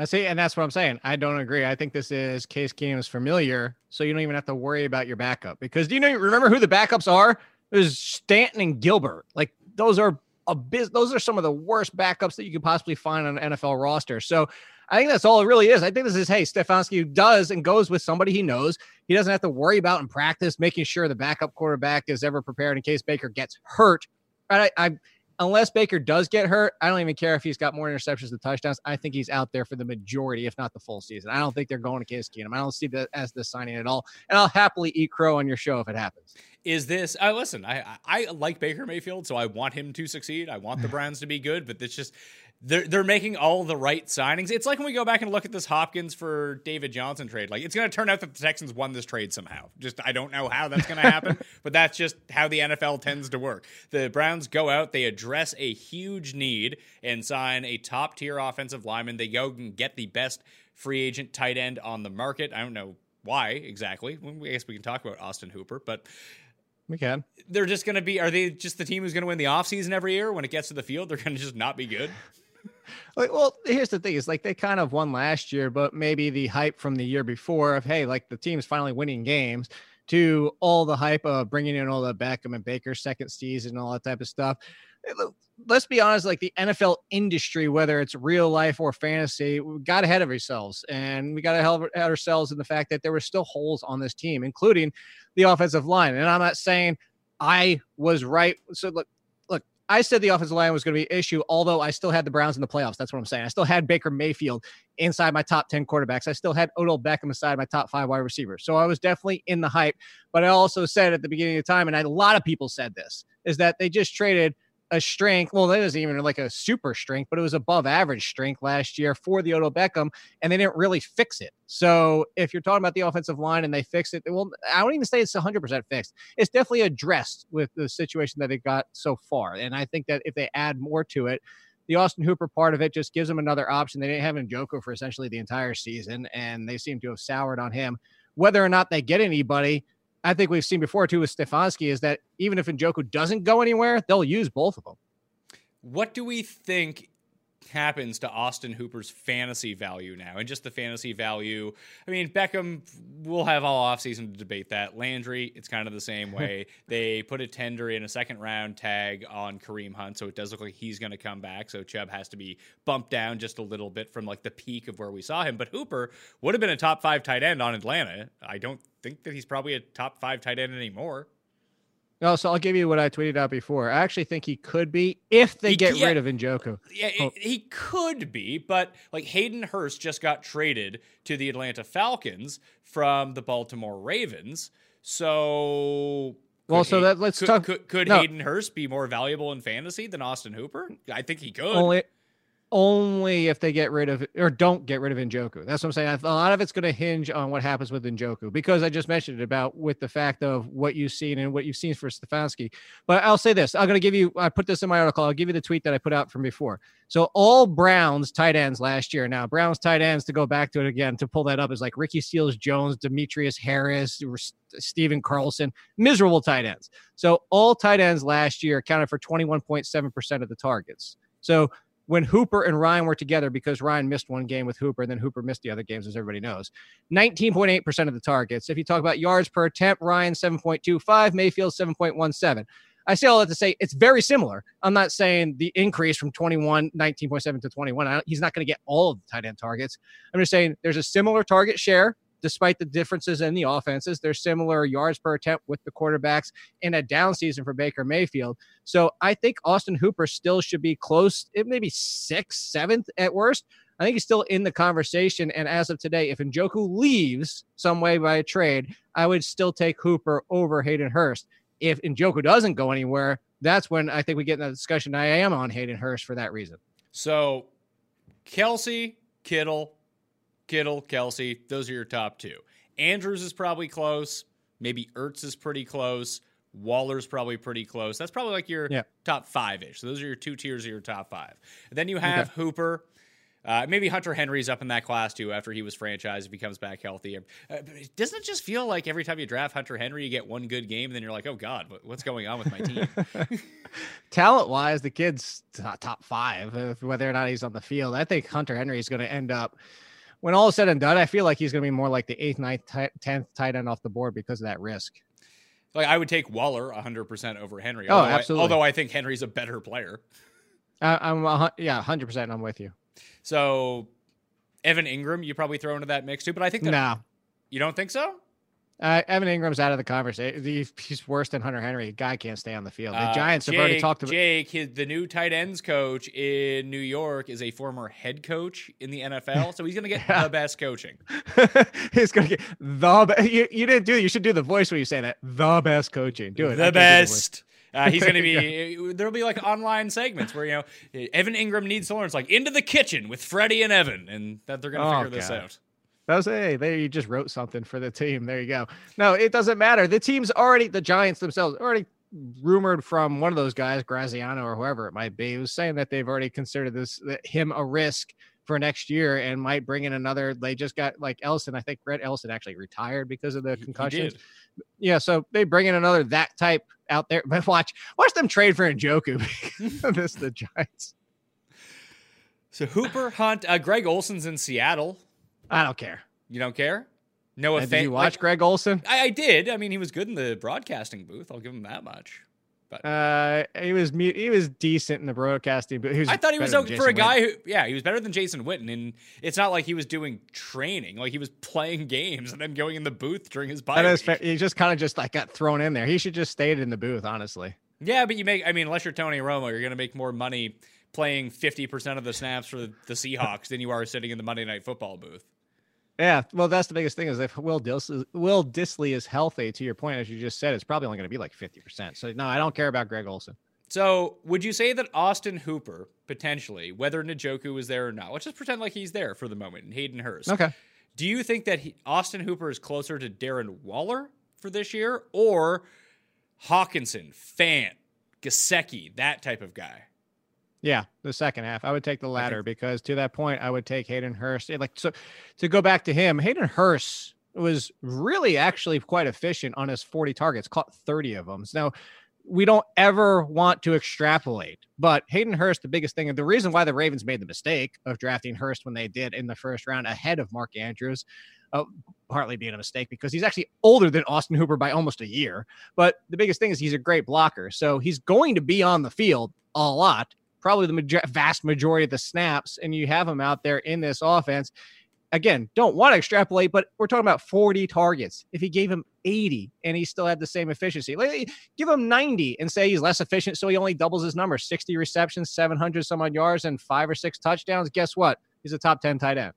Speaker 4: I see, and that's what I'm saying. I don't agree. I think this is Case Keenum's familiar, so you don't even have to worry about your backup. Because do you know? Remember who the backups are? There's Stanton and Gilbert. Like those are a biz. Those are some of the worst backups that you could possibly find on an NFL roster. So I think that's all it really is. I think this is hey, Stefanski does and goes with somebody he knows. He doesn't have to worry about in practice, making sure the backup quarterback is ever prepared in case Baker gets hurt. I, I unless Baker does get hurt, I don't even care if he's got more interceptions than touchdowns. I think he's out there for the majority, if not the full season. I don't think they're going to Case Keenum. I don't see that as the signing at all. And I'll happily eat crow on your show if it happens.
Speaker 1: Is this? Uh, listen, I, I I like Baker Mayfield, so I want him to succeed. I want the <laughs> Browns to be good, but this just they're they're making all the right signings. It's like when we go back and look at this Hopkins for David Johnson trade. Like it's going to turn out that the Texans won this trade somehow. Just I don't know how that's going to happen, <laughs> but that's just how the NFL tends to work. The Browns go out, they address a huge need and sign a top tier offensive lineman. They go and get the best free agent tight end on the market. I don't know why exactly. I guess we can talk about Austin Hooper, but
Speaker 4: We can.
Speaker 1: they're just going to be are they just the team who's going to win the offseason every year when it gets to the field they're going to just not be good
Speaker 4: Like, well, here's the thing: is like they kind of won last year, but maybe the hype from the year before of hey, like the team's finally winning games, to all the hype of bringing in all the Beckham and Baker second season and all that type of stuff. Let's be honest, like the NFL industry, whether it's real life or fantasy, we got ahead of ourselves, and we got ahead of ourselves in the fact that there were still holes on this team, including the offensive line. And I'm not saying I was right. So look, I said the offensive line was going to be an issue, although I still had the Browns in the playoffs. That's what I'm saying. I still had Baker Mayfield inside my top 10 quarterbacks. I still had Odell Beckham inside my top five wide receivers. So I was definitely in the hype. But I also said at the beginning of the time, and I, a lot of people said this, is that they just traded a strength. Well, that wasn't even like a super strength, but it was above average strength last year for the Odell Beckham, and they didn't really fix it. So if you're talking about the offensive line and they fix it, well, I don't even say it's 100% fixed. It's definitely addressed with the situation that they got so far. And I think that if they add more to it, the Austin Hooper part of it just gives them another option. They didn't have Njoku for essentially the entire season, and they seem to have soured on him. Whether or not they get anybody, I think we've seen before too with Stefanski is that even if Njoku doesn't go anywhere, they'll use both of them.
Speaker 1: what do we think happens to Austin Hooper's fantasy value now and just the fantasy value? I mean Beckham will have all offseason to debate that. Landry it's kind of the same <laughs> way. They put a tender in a second round tag on Kareem Hunt so it does look like he's going to come back so Chubb has to be bumped down just a little bit from like the peak of where we saw him. But Hooper would have been a top 5 tight end on Atlanta. I don't think that he's probably a top 5 tight end anymore
Speaker 4: No, so I'll give you what I tweeted out before. I actually think he could be if they
Speaker 1: He-
Speaker 4: get
Speaker 1: yeah.
Speaker 4: rid of Njoku.
Speaker 1: Yeah,
Speaker 4: Oh.
Speaker 1: he could be, but like Hayden Hurst just got traded to the Atlanta Falcons from the Baltimore Ravens. So,
Speaker 4: Well, so
Speaker 1: Hay-
Speaker 4: that- let's
Speaker 1: could,
Speaker 4: talk-
Speaker 1: Could, could
Speaker 4: no.
Speaker 1: Hayden Hurst be more valuable in fantasy than Austin Hooper? I think he could.
Speaker 4: Only only if they get rid of or don't get rid of Njoku. That's what I'm saying. A lot of it's going to hinge on what happens with Njoku because I just mentioned it about with the fact of what you've seen and what you've seen for Stefanski. But I'll say this: I'm going to give you. I put this in my article. I'll give you the tweet that I put out from before. So all Browns tight ends last year. Now Browns tight ends to go back to it again to pull that up is like Ricky Seals Jones, Demetrius Harris, Stephen Carlson, miserable tight ends. So all tight ends last year accounted for 21.7 percent of the targets. So when Hooper and Ryan were together, because Ryan missed one game with Hooper and then Hooper missed the other games, as everybody knows, 19.8% of the targets. If you talk about yards per attempt, Ryan 7.25, Mayfield 7.17. I say all that to say it's very similar. I'm not saying the increase from 21, 19.7 to 21. I, he's not going to get all of the tight end targets. I'm just saying there's a similar target share despite the differences in the offenses. They're similar yards per attempt with the quarterbacks in a down season for Baker Mayfield. So I think Austin Hooper still should be close, it may be sixth, seventh at worst. I think he's still in the conversation. And as of today, if Njoku leaves some way by a trade, I would still take Hooper over Hayden Hurst. If Njoku doesn't go anywhere, that's when I think we get in that discussion. I am on Hayden Hurst for that reason.
Speaker 1: So, Kelce, Kittle, Kittle, Kelce, those are your top two. Andrews is probably close. Maybe Ertz is pretty close. Waller's probably pretty close. That's probably like your
Speaker 4: Yeah.
Speaker 1: top five ish. So those are your two tiers of your top five. And then you have Hooper. Uh, maybe Hunter Henry's up in that class too after he was franchised if he comes back healthy. Uh, but doesn't it just feel like every time you draft Hunter Henry, you get one good game, and then you're like, oh God, what, what's going on with my team? <laughs>
Speaker 4: Talent wise, the kid's top five, whether or not he's on the field. I think Hunter Henry is going to end up, when all is said and done, I feel like he's going to be more like the eighth, ninth, ti- tenth tight end off the board because of that risk.
Speaker 1: like I would take Waller 100% over Henry.
Speaker 4: Oh,
Speaker 1: although I-
Speaker 4: absolutely.
Speaker 1: although I think Henry's a better player.
Speaker 4: I, I'm, hun- yeah, 100% I'm with you.
Speaker 1: So Evan Engram, you probably throw into that mix too. But I think that
Speaker 4: No.
Speaker 1: you don't think so.
Speaker 4: Uh, Evan Engram's out of the conversation. He's, worse than Hunter Henry. The guy can't stay on the field. The
Speaker 1: Uh,
Speaker 4: Giants have already talked about.
Speaker 1: Jake, his, the new tight ends coach in New York, is a former head coach in the NFL, so he's going to get <laughs>
Speaker 4: Yeah.
Speaker 1: the best coaching. <laughs>
Speaker 4: he's gonna get the best. You, you didn't do. You should do the voice when you say that. The best coaching. Do it.
Speaker 1: The
Speaker 4: voice.
Speaker 1: best. Uh, he's going <laughs> to be. There'll be like online segments where you know Evan Engram needs to learn. It's like into the kitchen with Freddie and Evan, and that they're going to
Speaker 4: Oh,
Speaker 1: figure this out.
Speaker 4: That was hey, there you just wrote something for the team. There you go. No, it doesn't matter. The team's already the Giants themselves already rumored from one of those guys, Graziano or whoever it might be, was saying that they've already considered this that him a risk for next year and might bring in another. They just got like Ellison. I think Rhett Ellison actually retired because of the
Speaker 1: He- he
Speaker 4: concussions. Yeah, so they bring in another that type out there. But watch, watch them trade for Njoku. <laughs> this the Giants.
Speaker 1: So Hooper, Hunt, uh, Greg Olsen's in Seattle.
Speaker 4: I don't care.
Speaker 1: You don't care? No offense.
Speaker 4: Did you watch Greg Olsen?
Speaker 1: I, I did. I mean, he was good in the broadcasting booth. I'll give him that much.
Speaker 4: Uh, he was he was decent in the broadcasting, but was.
Speaker 1: I thought he was okay for a
Speaker 4: Witten.
Speaker 1: guy who, yeah, he was better than Jason Witten, and it's not like he was doing training; like he was playing games and then going in the booth during his bye.
Speaker 4: He just kind of just like got thrown in there. He should just stayed in the booth, honestly.
Speaker 1: Yeah, but you make, I mean, unless you're Tony Romo, you're going to make more money playing 50% of the snaps for the Seahawks than you are sitting in the Monday Night Football booth.
Speaker 4: Yeah, well, that's the biggest thing is if Will Dissly, Will Dissly is healthy, to your point, as you just said, it's probably only going to be like fifty percent. So no, I don't care about Greg Olsen.
Speaker 1: So, would you say that Austin Hooper, potentially, whether Njoku is there or not, let's just pretend like he's there for the moment, and Hayden Hurst.
Speaker 4: Okay.
Speaker 1: Do you think that he, Austin Hooper is closer to Darren Waller for this year or Hockenson, Fant, Gesicki, that type of guy?
Speaker 4: Yeah, the second half. I would take the latter because to that point, I would take Hayden Hurst. Like so to go back to him, Hayden Hurst was really actually quite efficient on his 40 targets, caught 30 of them. Now, we don't ever want to extrapolate, but Hayden Hurst, the biggest thing, and the reason why the Ravens made the mistake of drafting Hurst when they did in the first round ahead of Mark Andrews, uh, partly being a mistake because he's actually older than Austin Hooper by almost a year. But the biggest thing is he's a great blocker. So he's going to be on the field a lot probably the vast majority of the snaps, and you have him out there in this offense. Again, don't want to extrapolate, but we're talking about 40 targets. If he gave him 80 and he still had the same efficiency, give him 90 and say he's less efficient, so he only doubles his number 60 receptions, 700 some odd yards, and five or six touchdowns. Guess what? He's a top 10 tight end.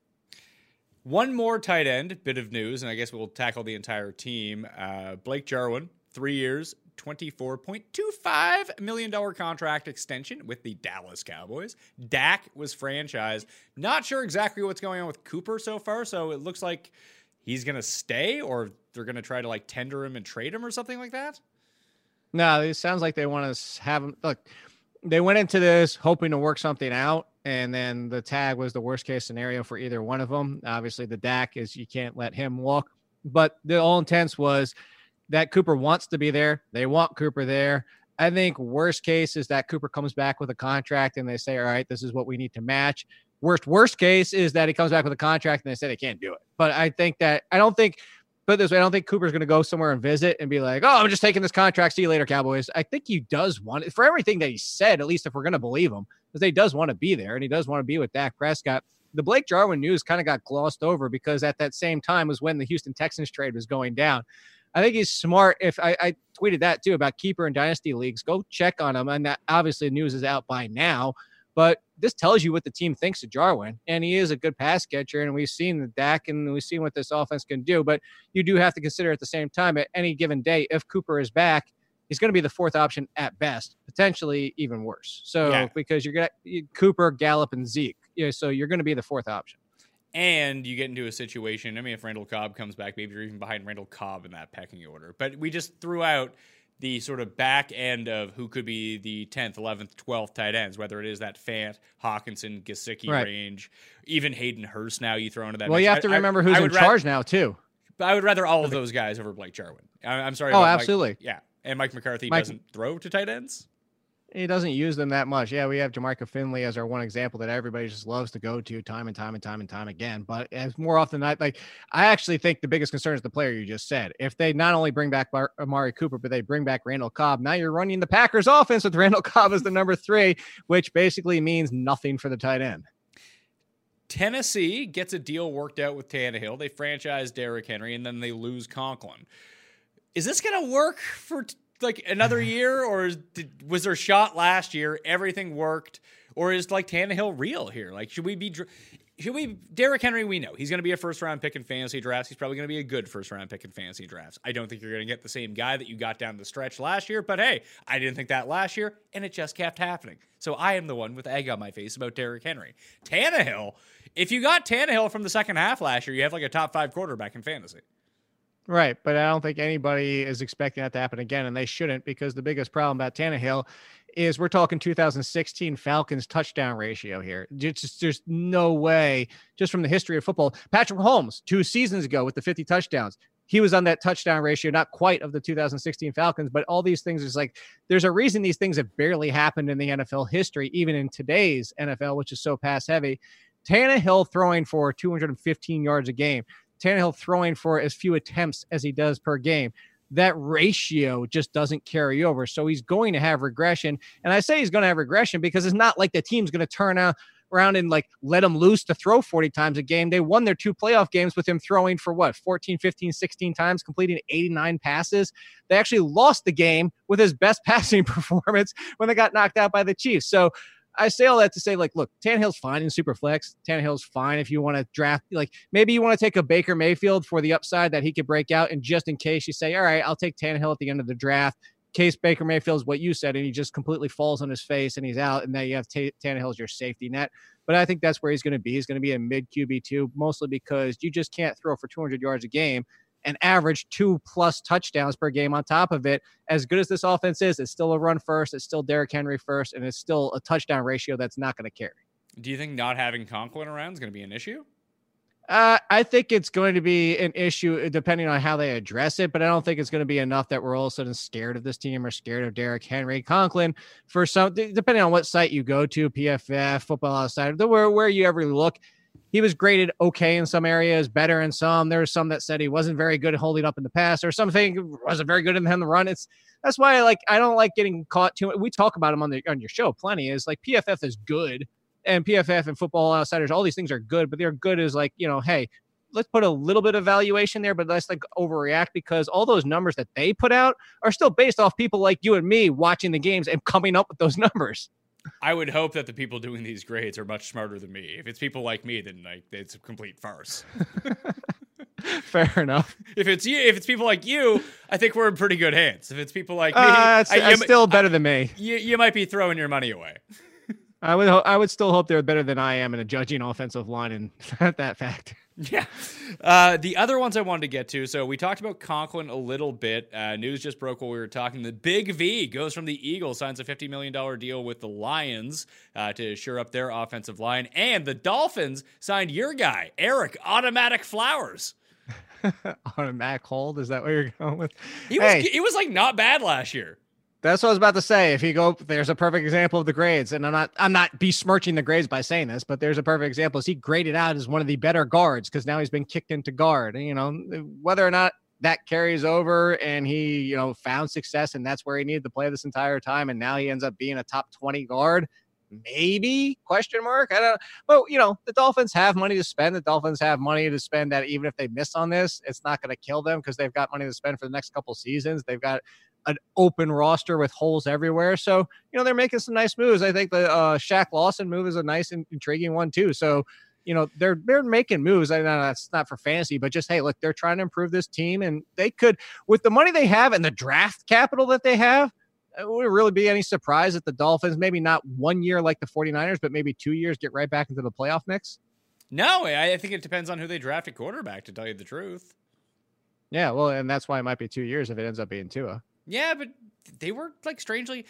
Speaker 1: One more tight end bit of news, and I guess we'll tackle the entire team. Uh, Blake Jarwin, three years, $24.25 million contract extension with the Dallas Cowboys. Dak was franchised. Not sure exactly what's going on with Cooper so far, so it looks like he's going to stay or they're going to try to like tender him and trade him or something like that.
Speaker 4: No, it sounds like they want to have him. Look, they went into this hoping to work something out, and then the tag was the worst case scenario for either one of them. Obviously, the Dak is you can't let him walk, but the all intents was that Cooper wants to be there. They want Cooper there. I think worst case is that Cooper comes back with a contract and they say, all right, this is what we need to match. Worst worst case is that he comes back with a contract and they say they can't do it. But I think that I don't think put this way, I don't think Cooper's going to go somewhere and visit and be like, "Oh, I'm just taking this contract. See you later, Cowboys." I think he does want it for everything that he said. At least if we're going to believe him, because he does want to be there and he does want to be with Dak Prescott. The Blake Jarwin news kind of got glossed over because at that same time was when the Houston Texans trade was going down. I think he's smart. If I, I tweeted that too about keeper and dynasty leagues, go check on him. And that obviously the news is out by now. But this tells you what the team thinks of Jarwin, and he is a good pass catcher. And we've seen the Dak, and we've seen what this offense can do. But you do have to consider at the same time, at any given day, if Cooper is back, he's going to be the fourth option at best, potentially even worse. So
Speaker 1: Yeah.
Speaker 4: because you're going to Cooper, Gallup, and Zeke, yeah, so you're going to be the fourth option.
Speaker 1: And you get into a situation. I mean, if Randall Cobb comes back, maybe you're even behind Randall Cobb in that pecking order. But we just threw out the sort of back end of who could be the 10th, 11th, 12th tight ends, whether it is that Fant, Hockenson, Gesicki
Speaker 4: Right.
Speaker 1: range, even Hayden Hurst now you throw into that.
Speaker 4: Well,
Speaker 1: mix.
Speaker 4: you have to
Speaker 1: I- I-
Speaker 4: remember who's
Speaker 1: I
Speaker 4: in
Speaker 1: ra-
Speaker 4: charge now too.
Speaker 1: but I would rather all of those guys over Blake Jarwin. I- I'm sorry.
Speaker 4: Oh,
Speaker 1: about Mike-
Speaker 4: absolutely.
Speaker 1: yeah. And Mike McCarthy
Speaker 4: Mike-
Speaker 1: doesn't throw to tight ends.
Speaker 4: He doesn't use them that much. Yeah, we have Jermichael Finley as our one example that everybody just loves to go to time and time and time and time again. But as more often than not, like I actually think the biggest concern is the player you just said. If they not only bring back Bar- Amari Cooper, but they bring back Randall Cobb, now you're running the Packers offense with Randall Cobb as the number three, which basically means nothing for the tight end.
Speaker 1: Tennessee gets a deal worked out with Tannehill. They franchise Derrick Henry, and then they lose Conklin. Is this going to work for like another year, or is, did, was there a shot last year? Everything worked, or is like Tannehill real here? Like, should we be? Should we? Derrick Henry, we know he's going to be a first round pick in fantasy drafts. He's probably going to be a good first round pick in fantasy drafts. I don't think you're going to get the same guy that you got down the stretch last year, but hey, I didn't think that last year, and it just kept happening. So I am the one with egg on my face about Derrick Henry. Tannehill, if you got Tannehill from the second half last year, you have like a top five quarterback in fantasy.
Speaker 4: Right, but I don't think anybody is expecting that to happen again, and they shouldn't because the biggest problem about Tannehill is we're talking 2016 Falcons touchdown ratio here. Just there's no way, just from the history of football. Patrick Mahomes, two seasons ago with the 50 touchdowns, he was on that touchdown ratio, not quite of the 2016 Falcons, but all these things is like there's a reason these things have barely happened in the NFL history, even in today's NFL, which is so pass heavy. Tannehill throwing for 215 yards a game. Tannehill throwing for as few attempts as he does per game. That ratio just doesn't carry over. So he's going to have regression. And I say he's going to have regression because it's not like the team's going to turn out around and like let him loose to throw 40 times a game. They won their two playoff games with him throwing for what 14, 15, 16 times, completing 89 passes. They actually lost the game with his best <laughs> passing performance when they got knocked out by the Chiefs. So I say all that to say, like, look, Tannehill's fine in super flex. Tannehill's fine if you want to draft, like, maybe you want to take a Baker Mayfield for the upside that he could break out. And just in case you say, all right, I'll take Tannehill at the end of the draft, case Baker Mayfield's what you said, and he just completely falls on his face and he's out, and now you have T- Tannehill as your safety net. But I think that's where he's going to be. He's going to be a mid QB2, mostly because you just can't throw for 200 yards a game and average two plus touchdowns per game on top of it. As good as this offense is, it's still a run first, it's still Derrick Henry first, and it's still a touchdown ratio that's not going to carry.
Speaker 1: Do you think not having Conklin around is going to be an issue?
Speaker 4: Uh, I think it's going to be an issue depending on how they address it, but I don't think it's going to be enough that we're all of a sudden scared of this team or scared of Derrick Henry. Conklin, for some, depending on what site you go to, PFF, Football Outside, where where you ever look, he was graded okay in some areas, better in some. There were some that said he wasn't very good at holding up in the pass, or something wasn't very good in the run. It's that's why like I don't like getting caught too. Much. We talk about him on the on your show plenty. Is like PFF is good, and PFF and Football Outsiders, all these things are good, but they're good as like you know, hey, let's put a little bit of valuation there, but let's like overreact because all those numbers that they put out are still based off people like you and me watching the games and coming up with those <laughs> numbers.
Speaker 1: I would hope that the people doing these grades are much smarter than me. If it's people like me, then like it's a complete farce. <laughs>
Speaker 4: Fair enough.
Speaker 1: if it's you, if it's people like you, I think we're in pretty good hands. If it's people like me,
Speaker 4: Uh, it's,
Speaker 1: I-
Speaker 4: it's still better than me.
Speaker 1: you, you might be throwing your money away.
Speaker 4: I would ho- I would still hope they're better than I am in a judging offensive line and <laughs> that fact. <laughs>
Speaker 1: Yeah. Uh, the other ones I wanted to get to. So we talked about Conklin a little bit. Uh, news just broke while we were talking. The Big V goes from the Eagles, signs a $50 million deal with the Lions uh, to shore up their offensive line. And the Dolphins signed your guy, Ereck Automatic Flowers. <laughs>
Speaker 4: Automatic hold is that what you're going with?
Speaker 1: He was,
Speaker 4: Hey.
Speaker 1: he was like not bad last year.
Speaker 4: That's what I was about to say. If you go, there's a perfect example of the grades, and I'm not, I'm not besmirching the grades by saying this, but there's a perfect example. Is he graded out as one of the better guards because now he's been kicked into guard. And, you know, whether or not that carries over, and he, you know, found success, and that's where he needed to play this entire time, and now he ends up being a top 20 guard. Maybe question mark. I don't. But you know, the Dolphins have money to spend. The Dolphins have money to spend. That even if they miss on this, it's not going to kill them because they've got money to spend for the next couple seasons. They've got an open roster with holes everywhere. So, you know, they're making some nice moves. I think the uh, Shaq Lawson move is a nice and intriguing one too. So, you know, they're they're making moves. I know that's not for fantasy, but just hey, look, they're trying to improve this team, and they could with the money they have and the draft capital that they have. It would really be any surprise if the Dolphins, maybe not one year like the 49ers, but maybe two years, get right back into the playoff mix?
Speaker 1: No, I, I think it depends on who they draft at quarterback, to tell you the truth.
Speaker 4: Yeah, well, and that's why it might be two years if it ends up being Tua.
Speaker 1: Yeah, but they were like strangely,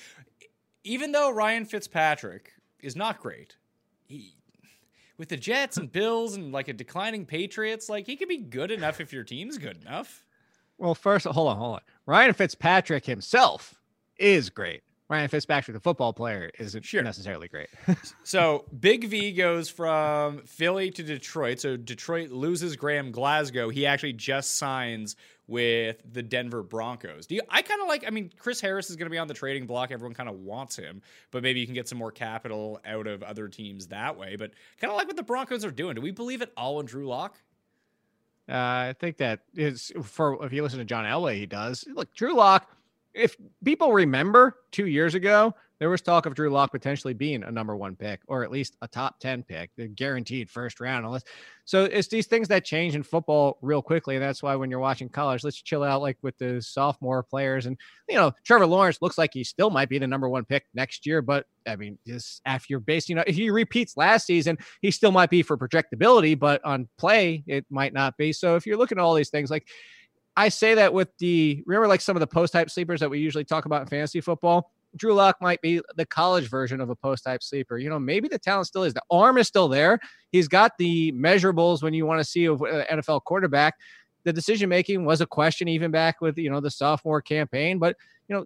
Speaker 1: even though Ryan Fitzpatrick is not great, he, with the Jets and Bills and like a declining Patriots, like he could be good enough if your team's good enough.
Speaker 4: Well, first, hold on, hold on. Ryan Fitzpatrick himself is great. Ryan Fitzpatrick, the football player, isn't
Speaker 1: Sure.
Speaker 4: necessarily great. <laughs>
Speaker 1: So Big V goes from Philly to Detroit. So Detroit loses Graham Glasgow. He actually just signs with the Denver Broncos. Do you? I kind of like. I mean, Chris Harris is going to be on the trading block. Everyone kind of wants him, but maybe you can get some more capital out of other teams that way. But kind of like what the Broncos are doing. Do we believe it all in Drew Lock?
Speaker 4: Uh, I think that is for if you listen to John Elway, he does. Look, Drew Lock. If people remember two years ago, there was talk of Drew Lock potentially being a number one pick or at least a top 10 pick, the guaranteed first round. Unless, so it's these things that change in football real quickly. And that's why when you're watching college, let's chill out like with the sophomore players. And, you know, Trevor Lawrence looks like he still might be the number one pick next year. But I mean, just after you're based, you know, if he repeats last season, he still might be for projectability, but on play, it might not be. So if you're looking at all these things, like, I say that with the remember like some of the post type sleepers that we usually talk about in fantasy football. Drew Lock might be the college version of a post type sleeper. You know, maybe the talent still is. The arm is still there. He's got the measurables when you want to see an uh, NFL quarterback. The decision making was a question even back with you know the sophomore campaign, but you know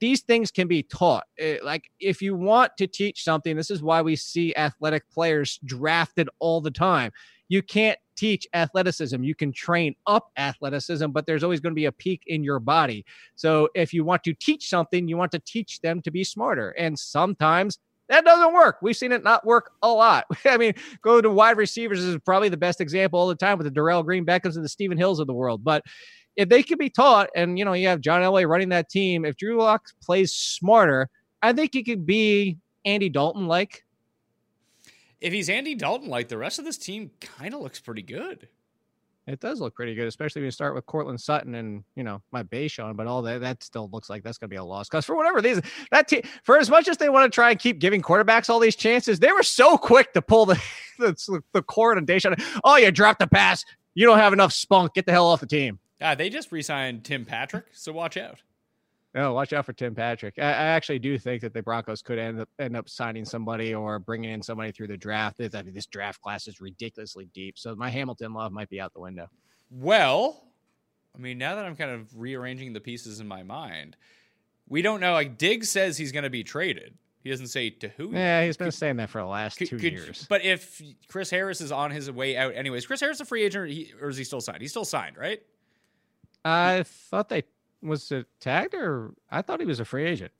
Speaker 4: these things can be taught. Uh, like if you want to teach something, this is why we see athletic players drafted all the time. You can't teach athleticism. You can train up athleticism, but there's always going to be a peak in your body. So if you want to teach something, you want to teach them to be smarter. And sometimes that doesn't work. We've seen it not work a lot. <laughs> I mean, go to wide receivers is probably the best example all the time with the Dorial Green-Beckhams and the Stephen Hills of the world. But if they can be taught, and you know, you have John Elway running that team, if Drew Lock plays smarter, I think he could be Andy Dalton like
Speaker 1: if he's Andy Dalton, like the rest of this team kind of looks pretty good.
Speaker 4: It does look pretty good, especially when you start with Courtland Sutton and you know my DaeSean, but all that that still looks like that's gonna be a loss. Because for whatever these that team, for as much as they want to try and keep giving quarterbacks all these chances, they were so quick to pull the <laughs> the, the cord and Deshaun. Oh, you dropped the pass. You don't have enough spunk. Get the hell off the team.
Speaker 1: Ah, they just re-signed Tim Patrick, so watch out.
Speaker 4: Oh, watch out for Tim Patrick. I, I, actually do think that the Broncos could end up end up signing somebody or bringing in somebody through the draft. I mean, this draft class is ridiculously deep, so my Hamilton love might be out the window.
Speaker 1: Well, I mean, now that I'm kind of rearranging the pieces in my mind, we don't know. Like Diggs says he's going to be traded. He doesn't say to who.
Speaker 4: Yeah, he's been could, saying that for the last could, two
Speaker 1: could,
Speaker 4: years.
Speaker 1: But if Chris Harris is on his way out, anyways, Chris Harris a free agent, or, he, or is he still signed? He's still signed, right?
Speaker 4: I thought they was it tagged or I thought he was a free agent.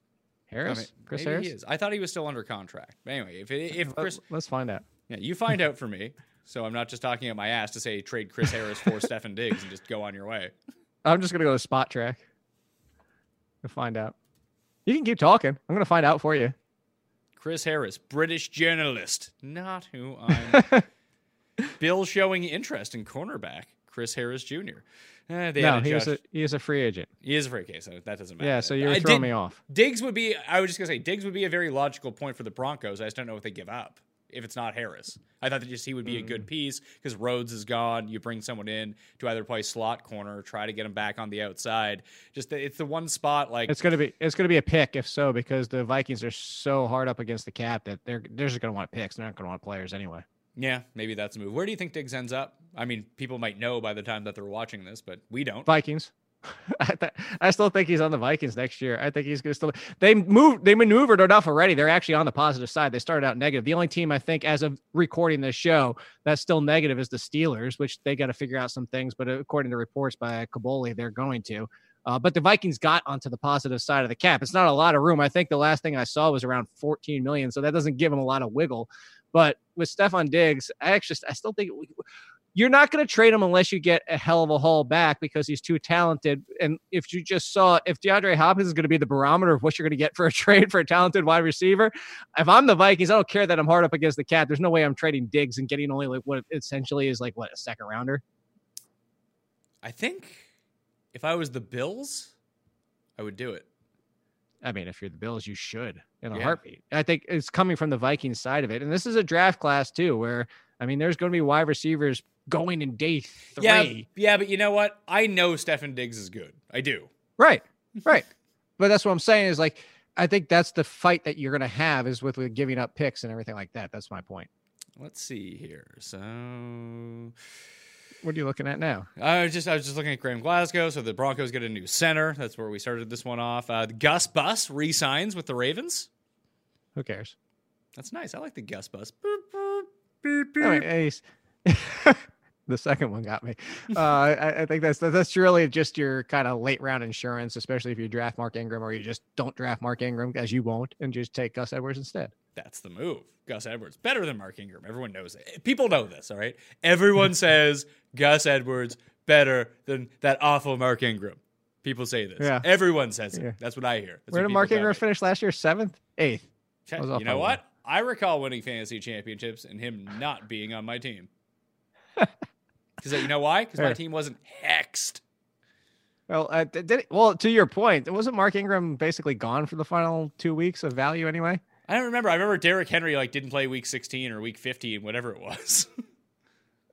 Speaker 4: Harris,
Speaker 1: I mean,
Speaker 4: Chris Harris.
Speaker 1: He is. I thought he was still under contract. But anyway, if it, if Chris,
Speaker 4: let's find out.
Speaker 1: Yeah, you find out for me. So I'm not just talking out my ass to say trade Chris Harris for <laughs> Stefon Diggs and just go on your way.
Speaker 4: I'm just gonna go to Spotrac to find out. You can keep talking. I'm gonna find out for you.
Speaker 1: Chris Harris, British journalist, not who <laughs> I'm. Bill showing interest in cornerback Chris Harris Jr.
Speaker 4: Eh, no, he is a he is a free agent.
Speaker 1: He is a free agent, so that doesn't matter.
Speaker 4: Yeah, so you're throwing me off.
Speaker 1: Diggs would be. I was just gonna say Diggs would be a very logical point for the Broncos. I just don't know what they give up if it's not Harris. I thought that just he would be mm. a good mm. piece because Rhodes is gone. You bring someone in to either play slot corner, or try to get him back on the outside. Just the, it's the one spot like
Speaker 4: it's gonna be it's gonna be a pick if so because the Vikings are so hard up against the cap that they're they're just gonna want picks. They're not gonna want players anyway.
Speaker 1: Yeah, maybe that's a move. Where do you think Diggs ends up? I mean, people might know by the time that they're watching this, but we don't.
Speaker 4: Vikings. <laughs> I, th- I still think he's on the Vikings next year. I think he's going to still. They moved. They maneuvered enough already. They're actually on the positive side. They started out negative. The only team I think, as of recording this show, that's still negative is the Steelers, which they got to figure out some things. But according to reports by Kaboly, they're going to. Uh, but the Vikings got onto the positive side of the cap. It's not a lot of room. I think the last thing I saw was around 14 million, so that doesn't give them a lot of wiggle. But with Stefon Diggs, I actually I still think you're not going to trade him unless you get a hell of a haul back because he's too talented. And if you just saw if DeAndre Hopkins is going to be the barometer of what you're going to get for a <laughs> trade for a talented wide receiver, if I'm the Vikings, I don't care that I'm hard up against the cap. There's no way I'm trading Diggs and getting only like what essentially is like what a second rounder.
Speaker 1: I think if I was the Bills, I would do it.
Speaker 4: I mean, if you're the Bills, you should in a yeah. heartbeat. I think it's coming from the Vikings side of it. And this is a draft class too, where I mean, there's going to be wide receivers going in day three.
Speaker 1: Yeah, yeah, but you know what? I know Stefon Diggs is good. I do.
Speaker 4: Right, right. but that's what I'm saying is like, I think that's the fight that you're going to have is with, with giving up picks and everything like that. That's my point.
Speaker 1: Let's see here. So
Speaker 4: what are you looking at now?
Speaker 1: I was just I was just looking at Graham Glasgow. So the Broncos get a new center. That's where we started this one off. Uh, Gus Bus resigns with the Ravens.
Speaker 4: Who cares?
Speaker 1: That's nice. I like the Gus Bus.
Speaker 4: Boop, boop, beep, beep. I mean, <laughs> The second one got me. Uh, I, I think that's that's really just your kind of late round insurance, especially if you draft Mark Ingram or you just don't draft Mark Ingram as you won't, and just take Gus Edwards instead.
Speaker 1: That's the move. Gus Edwards better than Mark Ingram. Everyone knows it. People know this. All right. Everyone <laughs> says Gus Edwards better than that awful Mark Ingram. People say this.
Speaker 4: Yeah.
Speaker 1: Everyone says it.
Speaker 4: Yeah.
Speaker 1: That's what I hear. That's
Speaker 4: Where did Mark Ingram finish last year? Seventh, eighth.
Speaker 1: Check- You know
Speaker 4: one.
Speaker 1: what? I recall winning fantasy championships and him not being on my team. <laughs> Because you know why? Because my team wasn't hexed.
Speaker 4: Well, uh, did, well to your point. Wasn't Mark Ingram basically gone for the final two weeks of value anyway?
Speaker 1: I don't remember. I remember Derrick Henry like didn't play week 16 or week 15, whatever it was. <laughs>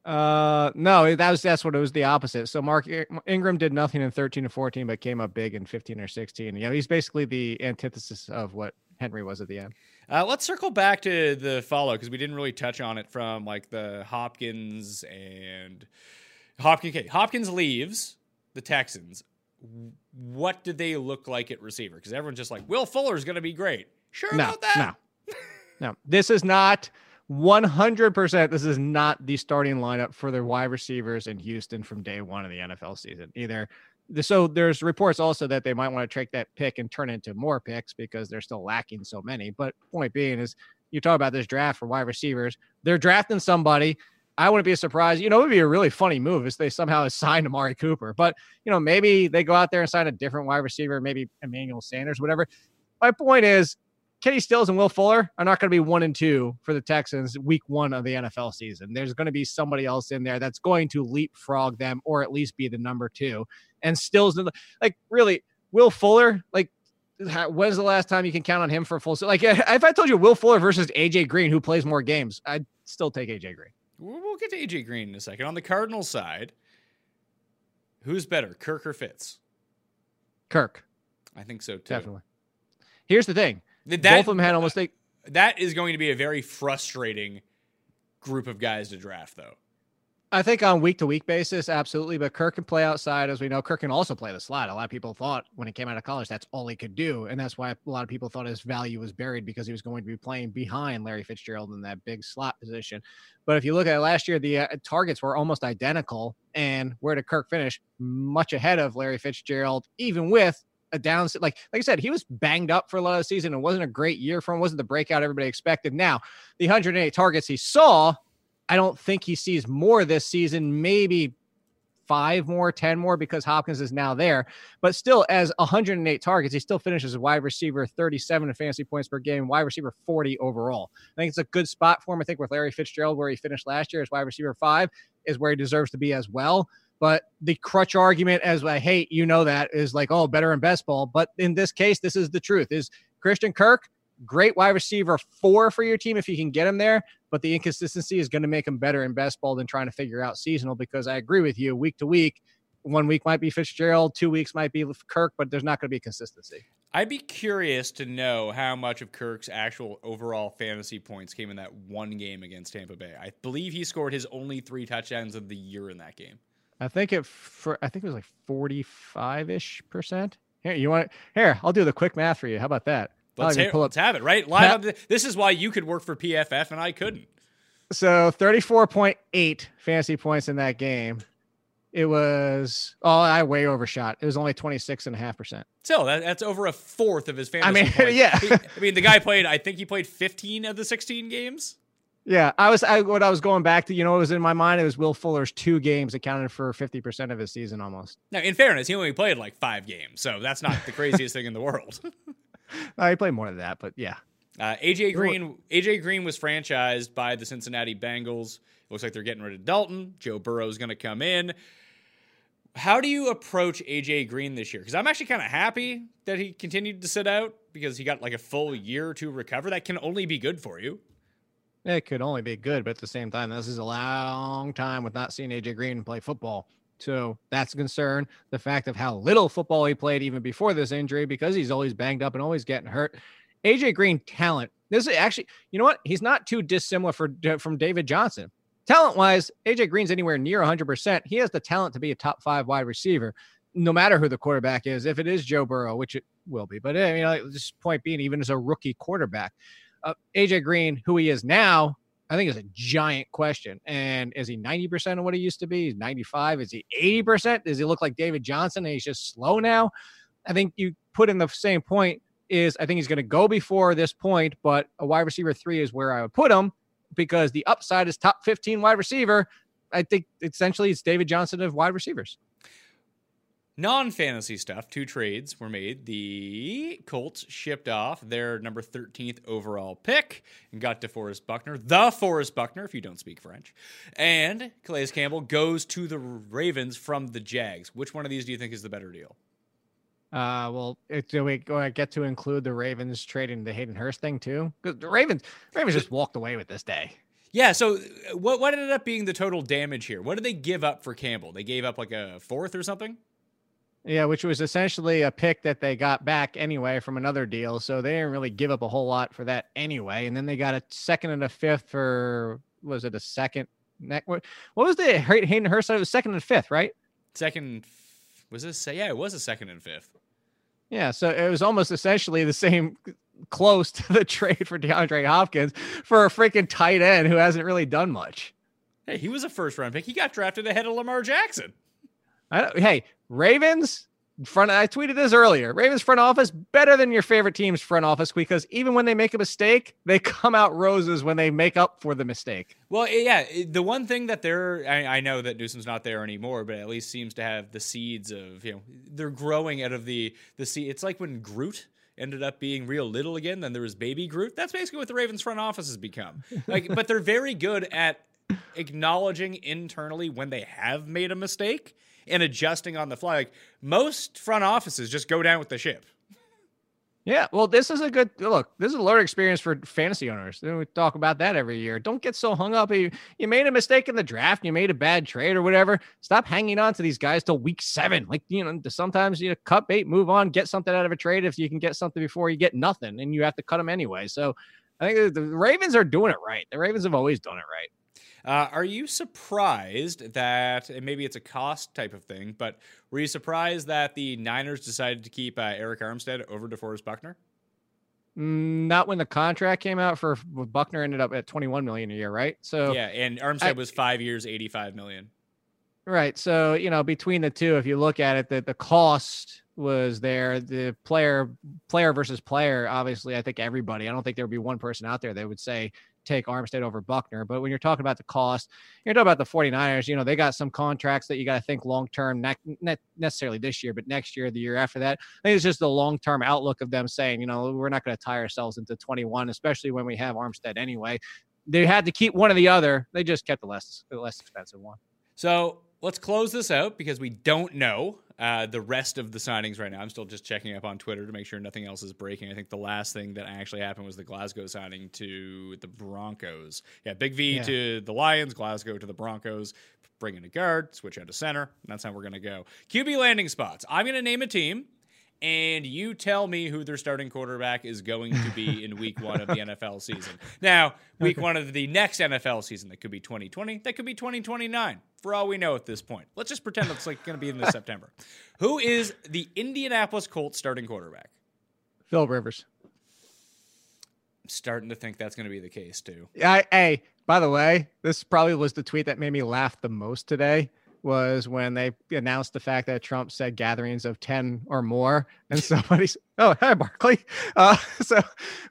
Speaker 4: Uh, no, that was that's what it was the opposite. So Mark Ingram did nothing in 13 and 14, but came up big in 15 or 16. You know, he's basically the antithesis of what Henry was at the end.
Speaker 1: Uh, let's circle back to the follow because we didn't really touch on it from like the Hopkins and Hopkins. Okay, Hopkins leaves the Texans. What did they look like at receiver? Because everyone's just like, Will Fuller's going to be great. Sure
Speaker 4: No,
Speaker 1: about that?
Speaker 4: no, <laughs> no. This is not 100%. This is not the starting lineup for the wide receivers in Houston from day one of the NFL season either. So there's reports also that they might want to take that pick and turn into more picks because they're still lacking so many. But point being is you talk about this draft for wide receivers, they're drafting somebody. I wouldn't be surprised. You know, it would be a really funny move if they somehow <laughs> signed Amari Cooper. But you know, maybe they go out there and sign a different wide receiver, maybe Emmanuel Sanders, whatever. My point is, Kenny Stills and Will Fuller are not going to be one and two for the Texans week one of the NFL season. There's going to be somebody else in there that's going to leapfrog them or at least be the number two. And Stills, like, really, Will Fuller, like, when's the last time you can count on him for a full? Like, <laughs> if I told you Will Fuller versus AJ Green, who plays more games, I'd still take AJ Green.
Speaker 1: We'll we'll get to AJ Green in a second. On the Cardinals side, who's better, Kirk or Fitz?
Speaker 4: Kirk,
Speaker 1: I think so too.
Speaker 4: definitely. Here's the thing
Speaker 1: Th-
Speaker 4: both of them had almost like,
Speaker 1: that is going to be a very frustrating group of guys to draft, though.
Speaker 4: I think on week to week basis, absolutely. But Kirk can play outside, as we know. Kirk can also play the slot. A lot of people thought when he came out of college that's all he could do, and that's why a lot of people thought his value was buried because he was going to be playing behind Larry Fitzgerald in that big slot position. But if you look at last year, the uh, targets were almost identical, and where did Kirk finish? Much ahead of Larry Fitzgerald, even with a down. Like like I said, he was banged up for a lot of the season. It wasn't a great year for him. wasn't the breakout everybody expected. Now the 108 targets he saw I don't think he sees more this season, maybe five more, 10 more because Hopkins is now there. But still, as 108 targets, he still finishes wide receiver 37 in fantasy points per game, wide receiver 40 overall. I think it's a good spot for him. I think with Larry Fitzgerald, where he finished last year as wide receiver five, is where he deserves to be as well. But the crutch argument, as I hate, you know that is like, oh, better in best ball. But in this case, this is the truth: is Christian Kirk great wide receiver four for your team if you can get him there. But the inconsistency is going to make him better in best ball than trying to figure out seasonal. Because I agree with you, week to week, one week might be Fitzgerald, two weeks might be Kirk, but there's not going to be consistency.
Speaker 1: I'd be curious to know how much of Kirk's actual overall fantasy points came in that one game against Tampa Bay. I believe he scored his only three touchdowns of the year in that game.
Speaker 4: I think it for I think it was like 45 ish percent. Here, you want here? I'll do the quick math for you. How about that?
Speaker 1: Let's,
Speaker 4: even
Speaker 1: hear-
Speaker 4: pull up
Speaker 1: let's have it right live.
Speaker 4: Pat-
Speaker 1: the, this is why you could work for PFF and I couldn't.
Speaker 4: So 34.8 fantasy points in that game. It was oh, I way overshot. It was only 26 and a half percent.
Speaker 1: Still, that, that's over a fourth of his fantasy.
Speaker 4: I mean, <laughs>
Speaker 1: points.
Speaker 4: yeah.
Speaker 1: He- I mean, the guy played. I think he played 15 of the 16 games.
Speaker 4: Yeah, I was I what I was going back to, you know, it was in my mind. It was Will Fuller's two games accounted for 50% of his season almost.
Speaker 1: Now, in fairness, he only played like five games, so that's not the craziest thing in the world. <laughs>
Speaker 4: Uh, he played more than that, but yeah.
Speaker 1: Uh, AJ Green, AJ Green was franchised by the Cincinnati Bengals. Looks like they're getting rid of Dalton. Joe Burrow is going to come in. How do you approach AJ Green this year? Because I'm actually kind of happy that he continued to sit out because he got like a full year to recover. That can only be good for you.
Speaker 4: It could only be good, but at the same time, this is a long time with not seeing AJ Green play football. So that's a concern. The fact of how little football he played even before this injury, because he's always banged up and always getting hurt. AJ Green talent. This is actually, you know what? He's not too dissimilar for uh, from David Johnson. Talent wise, AJ Green's anywhere near 100%. He has the talent to be a top five wide receiver, no matter who the quarterback is. If it is Joe Burrow, which it will be, but uh, I mean, this point being, even as a rookie quarterback, uh, AJ Green, who he is now, I think is a giant question. And is he 90% of what he used to be? He's 95. Is he 80%? Does he look like David Johnson and he's just slow now? I think you put in the same point is I think he's going to go before this point, but a wide receiver three is where I would put him because the upside is top 15 wide receiver. I think essentially it's David Johnson of wide receivers.
Speaker 1: Non fantasy stuff, two trades were made. The Colts shipped off their number 13th overall pick and got DeForest Buckner, the Forrest Buckner, if you don't speak French. And Calais Campbell goes to the Ravens from the Jags. Which one of these do you think is the better deal?
Speaker 4: Uh, well, it, do we go get to include the Ravens trading the Hayden Hurst thing too? Because the Ravens, Ravens just walked away with this day.
Speaker 1: Yeah, so uh, what, what ended up being the total damage here? What did they give up for Campbell? They gave up like a fourth or something?
Speaker 4: Yeah, which was essentially a pick that they got back anyway from another deal. So they didn't really give up a whole lot for that anyway. And then they got a second and a fifth for was it a second? What was the Hayden Hurst? It was second and fifth, right?
Speaker 1: Second was this? Say yeah, it was a second and fifth.
Speaker 4: Yeah, so it was almost essentially the same close to the <laughs> trade for DeAndre Hopkins for a freaking tight end who hasn't really done much.
Speaker 1: Hey, he was a first round pick. He got drafted ahead of Lamar Jackson.
Speaker 4: I hey, Ravens front. I tweeted this earlier. Ravens front office better than your favorite team's front office because even when they make a mistake, they <laughs> come out roses when they make up for the mistake.
Speaker 1: Well, yeah, the one thing that they're I, I know that Newsome's not there anymore, but at least seems to have the seeds of you know they're growing out of the the seed. It's like when Groot ended up being real little again. Then there was Baby Groot. That's basically what the Ravens front office has become. <laughs> Like, but they're very good at acknowledging internally when they have made a mistake and adjusting on the fly. Like most front offices just go down with the ship.
Speaker 4: Yeah, well, this is a good look. This is a learning experience for fantasy owners. We talk about that every year. Don't get so hung up. You, you made a mistake in the draft, you made a bad trade or whatever. Stop hanging on to these guys till week seven. Like you know, sometimes you know, cut bait, move on, get something out of a trade if you can get something before you get nothing, and you have to cut them anyway. So I think the Ravens are doing it right. The Ravens have always done it right.
Speaker 1: Uh, are you surprised that, and maybe it's a cost type of thing, but were you surprised that the Niners decided to keep uh, Arik Armstead over DeForest Buckner?
Speaker 4: Mm, not when the contract came out for Buckner ended up at 21 million a year, right? So
Speaker 1: yeah, and Armstead I, was five years, 85 million.
Speaker 4: Right. So you know, between the two, if you look at it, that the cost was there. The player, player versus player. Obviously, I think everybody. I don't think there would be one person out there that would say take Armstead over Buckner. But when you're talking about the cost, you're talking about the 49ers, you know, they got some contracts that you got to think long term, not, not necessarily this year, but next year, the year after that. I think it's just the long term outlook of them saying, you know, we're not going to tie ourselves into 21, especially when we have Armstead anyway. They had to keep one or the other. They just kept the less the less expensive one.
Speaker 1: So let's close this out because we don't know uh, the rest of the signings right now. I'm still just checking up on Twitter to make sure nothing else is breaking. I think the last thing that actually happened was the Glasgow signing to the Broncos. Yeah, Big V yeah. to the Lions, Glasgow to the Broncos. Bring in a guard, switch out to center. That's how we're going to go. QB landing spots. I'm going to name a team and you tell me who their starting quarterback is going to be in week one of the <laughs> NFL season. Now, week one of the next NFL season, that could be 2020, that could be 2029, for all we know at this point. Let's just pretend it's like going to be in the <laughs> September. Who is the Indianapolis Colts starting quarterback?
Speaker 4: Phil Rivers.
Speaker 1: I'm starting to think that's going to be the case too.
Speaker 4: I, hey, by the way, this probably was the tweet that made me laugh the most today was when they announced the fact that Trump said gatherings of 10 or more. And somebody said, Oh, hi, Barkley. Uh, <laughs> so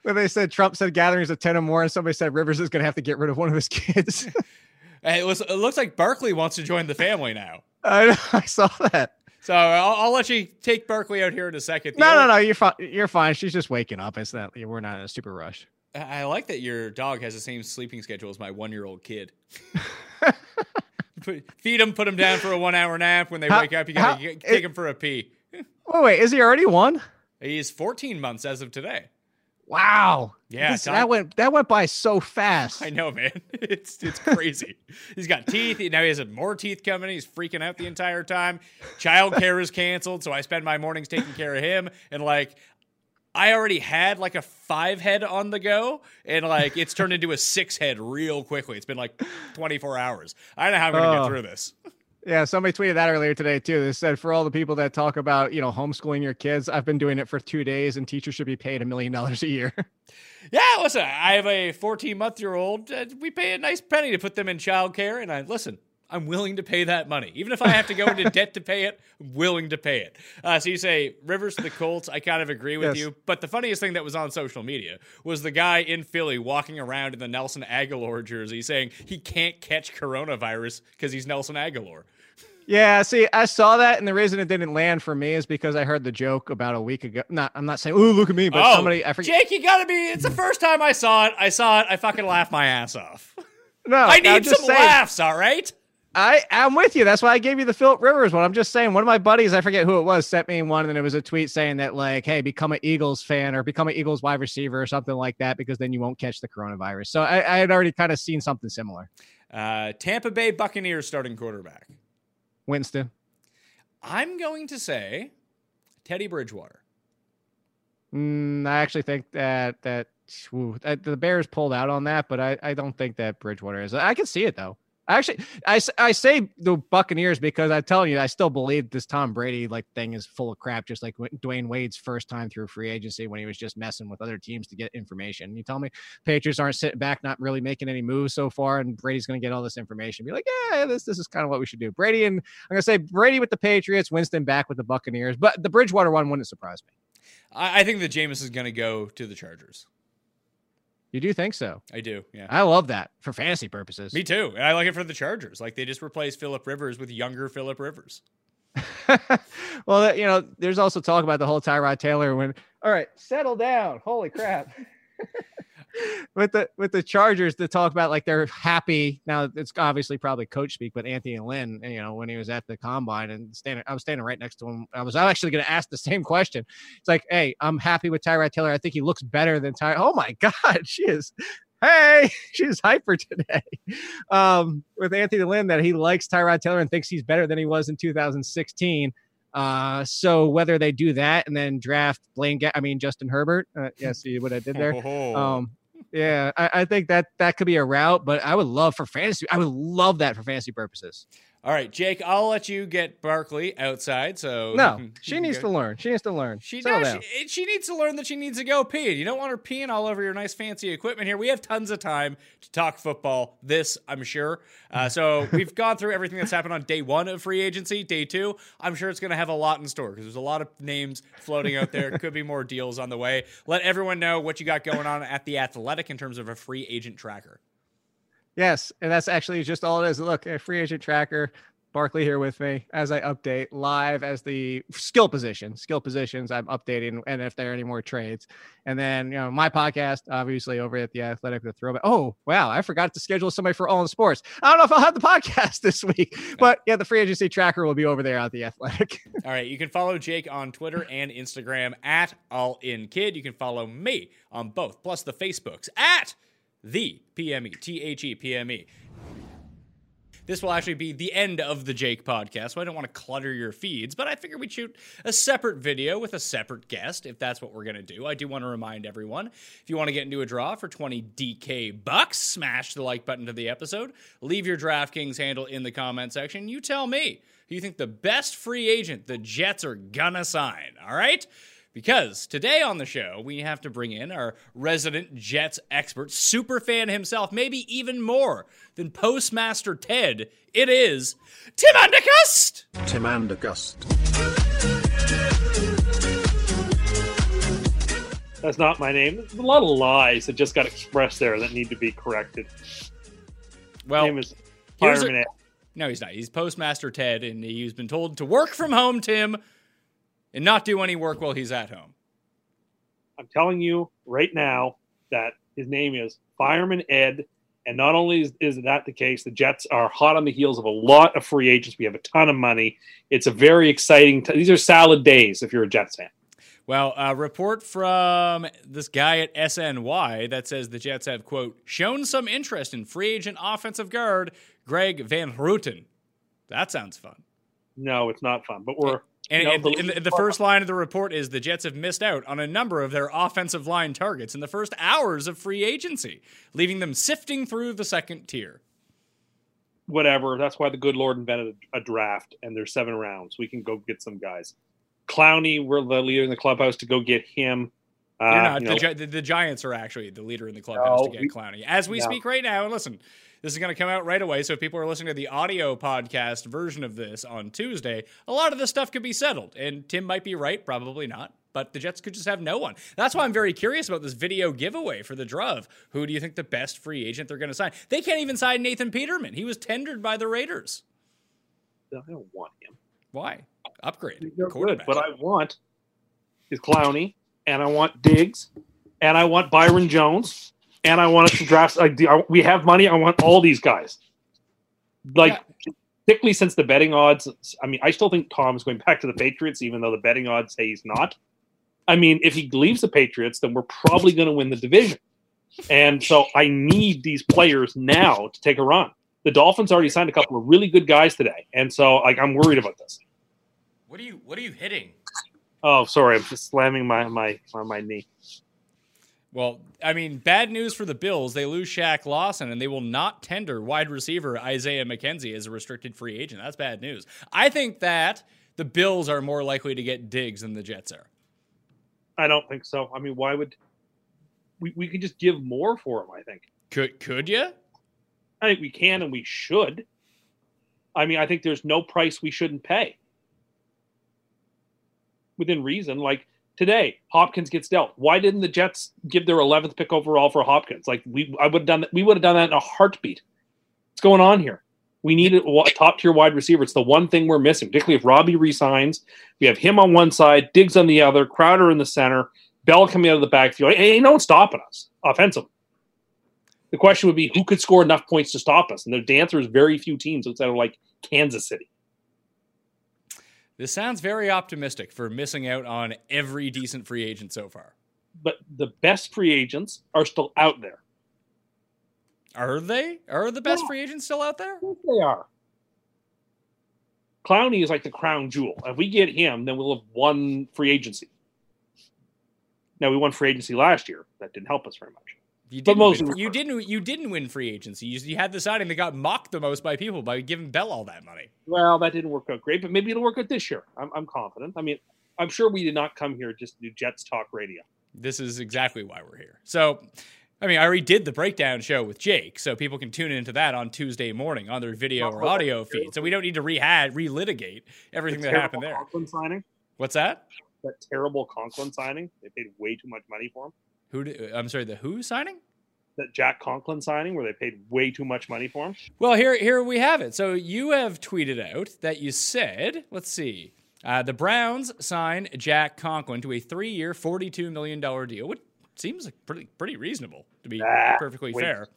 Speaker 4: when they said Trump said gatherings of 10 or more, and somebody said Rivers is going to have to get rid of one of his kids. <laughs>
Speaker 1: it, was, it looks like Barkley wants to join the family now.
Speaker 4: I, <laughs> I saw that.
Speaker 1: So I'll, I'll, let you take Barkley out here in a second.
Speaker 4: The no, other- no, no, you're fine. You're fine. She's just waking up. It's not. We're not in a super rush.
Speaker 1: I like that your dog has the same sleeping schedule as my one-year-old kid. Put, feed them, put them down for a one hour nap. When they how, wake up, you gotta how, take it, them for a pee. <laughs>
Speaker 4: oh wait, is he already one?
Speaker 1: He's 14 months as of today.
Speaker 4: Wow.
Speaker 1: Yeah,
Speaker 4: this, that went that went by so fast.
Speaker 1: I know, man. <laughs> It's it's crazy. he's got teeth. Now he has more teeth coming. He's freaking out the entire time. Childcare is canceled, so I spend my mornings taking care of him. And like, I already had like a five head on the go, and like it's turned into a <laughs> six head real quickly. It's been like 24 hours. I don't know how I'm gonna get oh. through this. <laughs>
Speaker 4: Yeah, somebody tweeted that earlier today too. They said for all the people that talk about, you know, homeschooling your kids, I've been doing it for two days and teachers should be paid a million dollars a year. <laughs>
Speaker 1: Yeah, listen, I have a 14 month year old. Uh, we pay a nice penny to put them in childcare, and I listen. I'm willing to pay that money, even if I have to go into debt to pay it. I'm willing to pay it. Uh, so you say Rivers to the Colts. I kind of agree with
Speaker 4: Yes.
Speaker 1: you, but the funniest thing that was on social media was the guy in Philly walking around in the Nelson Agholor jersey, saying he can't catch coronavirus because he's Nelson Agholor.
Speaker 4: yeah, see, I saw that, and the reason it didn't land for me is because I heard the joke about a week ago. Not, I'm not saying, "Oh, look at me," but
Speaker 1: oh,
Speaker 4: somebody, I forget.
Speaker 1: Jake, you gotta be. It's the first time I saw it. I saw it. I fucking laughed my ass off.
Speaker 4: no,
Speaker 1: I need some
Speaker 4: saying,
Speaker 1: laughs. All right.
Speaker 4: I I'm with you. That's why I gave you the Philip Rivers one. I'm just saying, one of my buddies, I forget who it was, sent me one, and it was a tweet saying that like, hey, become an Eagles fan or become an Eagles wide receiver or something like that, because then you won't catch the coronavirus. So I, I had already kind of seen something similar.
Speaker 1: Uh, Tampa Bay Buccaneers starting quarterback.
Speaker 4: Winston.
Speaker 1: I'm going to say Teddy Bridgewater.
Speaker 4: Mm, I actually think that that, ooh, that the Bears pulled out on that, but I, I don't think that Bridgewater is. I can see it though. Actually, I, I say the Buccaneers because I'm telling you, I still believe this Tom Brady like thing is full of crap, just like Dwyane Wade's first time through free agency when he was just messing with other teams to get information. You tell me Patriots aren't sitting back, not really making any moves so far, and Brady's going to get all this information. Be like, yeah, this this is kind of what we should do. Brady and I'm going to say Brady with the Patriots, Winston back with the Buccaneers, but the Bridgewater one wouldn't surprise me.
Speaker 1: I, I think that Jameis is going to go to the Chargers.
Speaker 4: You do think so?
Speaker 1: I do. Yeah.
Speaker 4: I love that for fantasy purposes.
Speaker 1: Me too. And I like it for the Chargers. Like they just replaced Philip Rivers with younger Philip Rivers. <laughs>
Speaker 4: well, that- you know, there's also talk about the whole Tyrod Taylor when. All right, settle down. Holy crap. <laughs> with the with the Chargers to talk about like they're happy now. It's obviously probably coach speak, but Anthony Lynn, you know, when he was at the combine and standing, I was standing right next to him. I was actually going to ask the same question. It's like, hey, I'm happy with Tyrod Taylor. I think he looks better than Ty. Oh my <laughs> God, she is. Hey, <laughs> she's hyper today. Um, with Anthony Lynn, that he likes Tyrod Taylor and thinks he's better than he was in 2016. Uh, so whether they do that and then draft Blaine, Ga- I mean Justin Herbert, uh, yeah, see what I did there. <laughs>
Speaker 1: Oh.
Speaker 4: Um, yeah, I, I think that that could be a route, but I would love for fantasy. I would love that for fantasy purposes.
Speaker 1: All right, Jake, I'll let you get Barkley outside. So
Speaker 4: No, <laughs> she needs to learn. She needs to learn.
Speaker 1: She does. She, she needs to learn that she needs to go pee. You don't want her peeing all over your nice fancy equipment here. We have tons of time to talk football. This, I'm sure. Uh, so <laughs> we've gone through everything that's happened on day one of free agency. Day two, I'm sure it's going to have a lot in store because there's a lot of names floating out there. Could be more deals on the way. Let everyone know what you got going on at the Athletic in terms of a free agent tracker.
Speaker 4: Yes, and that's actually just all it is. Look, a free agent tracker. Barkley here with me as I update live as the skill position, skill positions. I'm updating, and if there are any more trades, and then you know my podcast, obviously over at the Athletic, the Throwback. Oh wow, I forgot to schedule somebody for All in Sports. I don't know if I'll have the <laughs> podcast this week, but yeah, the free agency tracker will be over there at the Athletic. <laughs>
Speaker 1: All right, you can follow Jake on Twitter and Instagram at All In Kid. You can follow me on both, plus the Facebooks at the PME T H E P M E. This will actually be the end of the Jake podcast, so I don't want to clutter your feeds, but I figured we'd shoot a separate video with a separate guest if that's what we're going to do. I do want to remind everyone if you want to get into a draw for 20 DK bucks, smash the like button to the episode, leave your DraftKings handle in the comment section. You tell me who you think the best free agent the Jets are gonna sign, all right? Because today on the show, we have to bring in our resident Jets expert, super fan himself, maybe even more than Postmaster Ted. It is Tim Andercust!
Speaker 5: Tim Andercust.
Speaker 6: That's not my name. There's a lot of lies that just got expressed there that need to be corrected.
Speaker 1: Well,
Speaker 6: name is Fireman
Speaker 1: a- no, he's not. He's Postmaster Ted, and he's been told to work from home, Tim, and not do any work while he's at home.
Speaker 6: I'm telling you right now that his name is Fireman Ed. And not only is, is that the case, the Jets are hot on the heels of a lot of free agents. We have a ton of money. It's a very exciting. T- these are salad days if you're a Jets fan.
Speaker 1: Well, a report from this guy at SNY that says the Jets have, quote, shown some interest in free agent offensive guard Greg Van Roten. That sounds fun.
Speaker 6: No, it's not fun. But we're
Speaker 1: And,
Speaker 6: know,
Speaker 1: and- and the, the first line of the report is the Jets have missed out on a number of their offensive line targets in the first hours of free agency, leaving them sifting through the second tier.
Speaker 6: whatever. That's why the good Lord invented a, draft, and there's seven rounds. We can go get some guys. Clowney, we're the leader in the clubhouse to go get him. Uh,
Speaker 1: not.
Speaker 6: you
Speaker 1: the, Gi- the, the Giants are actually the leader in the clubhouse
Speaker 6: No,
Speaker 1: to get
Speaker 6: we-
Speaker 1: Clowney as we
Speaker 6: no.
Speaker 1: speak right now. And listen, this is going to come out right away. So if people are listening to the audio podcast version of this on Tuesday, a lot of this stuff could be settled. And Tim might be right, probably not. But the Jets could just have no one. That's why I'm very curious about this video giveaway for the Druv. Who do you think the best free agent they're going to sign? They can't even sign Nathan Peterman. He was tendered by the Raiders.
Speaker 6: I don't want him.
Speaker 1: Why? Upgrade.
Speaker 6: They're good,
Speaker 1: quarterback.
Speaker 6: but I want is Clowney, and I want Diggs, and I want Byron Jones, and I want us to draft. Like, I- we have money. I want all these guys. Like, particularly since the betting odds. I mean, I still think Tom's going back to the Patriots, even though the betting odds say he's not. I mean, if he leaves the Patriots, then we're probably going to win the division. And so I need these players now to take a run. The Dolphins already signed a couple of really good guys today, and so like I'm worried about this.
Speaker 1: what are you? What are you hitting?
Speaker 6: Oh, sorry, I'm just slamming my my on my knee.
Speaker 1: Well, I mean, bad news for the Bills. They lose Shaq Lawson, and they will not tender wide receiver Isaiah McKenzie as a restricted free agent. That's bad news. I think that the Bills are more likely to get Diggs than the Jets are.
Speaker 6: I don't think so. I mean, why would we? We could just give more for him. I think.
Speaker 1: Could could you?
Speaker 6: I think we can and we should. I mean, I think there's no price we shouldn't pay within reason. Like today, Hopkins gets dealt. Why didn't the Jets give their 11th pick overall for Hopkins? Like we, I would have done that. We would have done that in a heartbeat. What's going on here? We need a top tier wide receiver. It's the one thing we're missing, particularly if Robby resigns. We have him on one side, Diggs on the other, Crowder in the center, Bell coming out of the backfield. Ain't no one stopping us offensively. The question would be who could score enough points to stop us? And the answer is very few teams outside of like Kansas City.
Speaker 1: This sounds very optimistic for missing out on every decent free agent so far.
Speaker 6: But the best free agents are still out there.
Speaker 1: Are they? Are the best
Speaker 6: Yeah.
Speaker 1: free agents still out there?
Speaker 6: They are. Clowney is like the crown jewel. If we get him, then we'll have won free agency. Now we won free agency last year. That didn't help us very much.
Speaker 1: You
Speaker 6: But
Speaker 1: didn't,
Speaker 6: mostly
Speaker 1: win, you didn't. You didn't win free agency. You, you had the signing that got mocked the most by people by giving Bell all that money.
Speaker 6: Well, that didn't work out great, but maybe it'll work out this year. I'm, I'm confident. I mean, I'm sure we did not come here just to do Jets talk radio.
Speaker 1: This is exactly why we're here. So, I mean, I already did the breakdown show with Jake, so people can tune into that on Tuesday morning on their video oh, or audio feed. So we don't need to rehad, relitigate everything that happened there.
Speaker 6: Conklin signing.
Speaker 1: What's that?
Speaker 6: That terrible Conklin signing. They paid way too much money for him.
Speaker 1: Who? Did, I'm sorry. The who signing?
Speaker 6: That Jack Conklin signing, where they paid way too much money for him.
Speaker 1: Well, here, here we have it. So you have tweeted out that you said, let's see, uh, the Browns signed Jack Conklin to a three-year, forty-two million dollar deal, which seems like pretty, pretty reasonable to be
Speaker 6: Ah,
Speaker 1: perfectly
Speaker 6: wait.
Speaker 1: fair.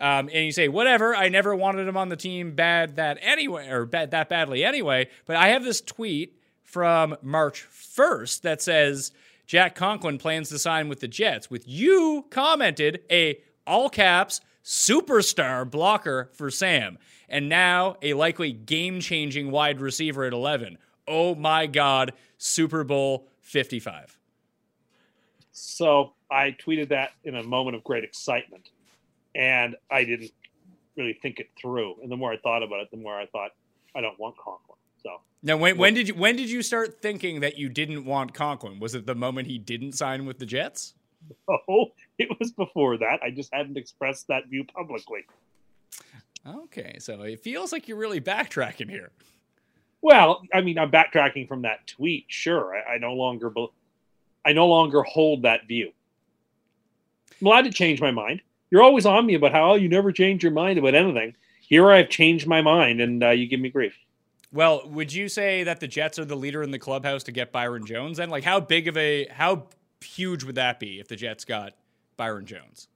Speaker 1: Um, and you say, whatever, I never wanted him on the team bad that anyway, or bad that badly anyway. But I have this tweet from March 1st that says Jack Conklin plans to sign with the Jets. With you commented a all caps superstar blocker for Sam, and now a likely game changing wide receiver at 11. Oh my God, Super Bowl 55.
Speaker 6: So I tweeted that in a moment of great excitement, and I didn't really think it through. And the more I thought about it, the more I thought I don't want Conklin. So
Speaker 1: Now, when, when did you when did you start thinking that you didn't want Conklin? Was it the moment he didn't sign with the Jets? <laughs>
Speaker 6: oh, it was before that. I just hadn't expressed that view publicly.
Speaker 1: Okay, so it feels like you're really backtracking here.
Speaker 6: Well, I mean, I'm backtracking from that tweet. Sure, I, I no longer, bel I no longer hold that view. I'm allowed to change my mind. You're always on me about how oh, you never change your mind about anything. Here, I've changed my mind, and uh, you give me grief.
Speaker 1: Well, would you say that the Jets are the leader in the clubhouse to get Byron Jones? And like, how big of a how huge would that be if the Jets got Byron Jones?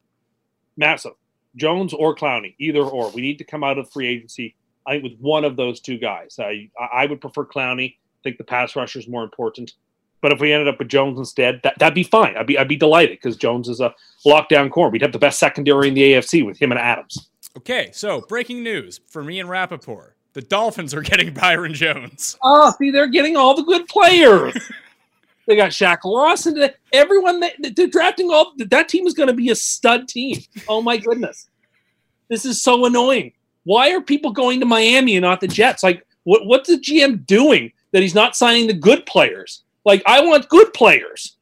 Speaker 6: Massive. Jones or Clowney, either or. We need to come out of free agency. I think with one of those two guys. I I would prefer Clowney. I think the pass rusher is more important. But if we ended up with Jones instead, that that'd be fine. I'd be I'd be delighted because Jones is a lockdown corner. We'd have the best secondary in the AFC with him and Adams.
Speaker 1: Okay, so breaking news for me and Rapoport. The Dolphins are getting <laughs> Byron Jones.
Speaker 6: Oh, see, they're getting all the good players. <laughs> they got Shaq Lawson. Everyone that they're drafting all that team is going to be a stud team. Oh my goodness, this is so annoying. Why are people going to Miami and not the Jets? Like, what what's the GM doing that he's not signing the good players? Like, I want good players.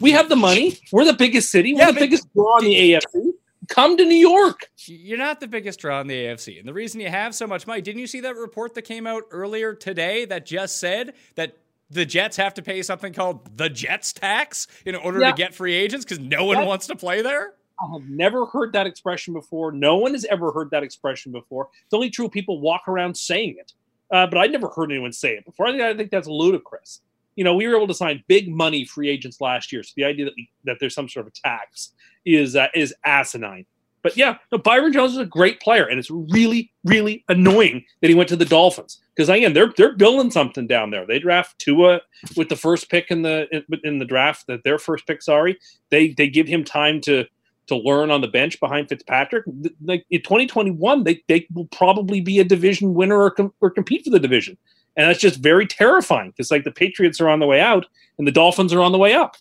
Speaker 6: We have the money. We're the biggest city. We're
Speaker 1: Yeah,
Speaker 6: the biggest draw in the AFC. Come to New York.
Speaker 1: You're not the biggest draw in the AFC. And the reason you have so much money, didn't you see that report that came out earlier today that just said that the Jets have to pay something called the Jets tax in order
Speaker 6: Yeah.
Speaker 1: to get free agents because no one wants to play there?
Speaker 6: I have never heard that expression before. No one has ever heard that expression before. It's only true people walk around saying it, uh, but I never heard anyone say it before. I think, I think that's ludicrous. You know, we were able to sign big money free agents last year, so the idea that we, that there's some sort of tax is uh, is asinine. But yeah, no, Byron Jones is a great player, and it's really, really annoying that he went to the Dolphins because again, they're they're building something down there. They draft Tua with the first pick in the in, in the draft, that their first pick. Sorry, they they give him time to to learn on the bench behind Fitzpatrick. Like in 2021, they they will probably be a division winner or com- or compete for the division, and that's just very terrifying because like the Patriots are on the way out and the Dolphins are on the way up.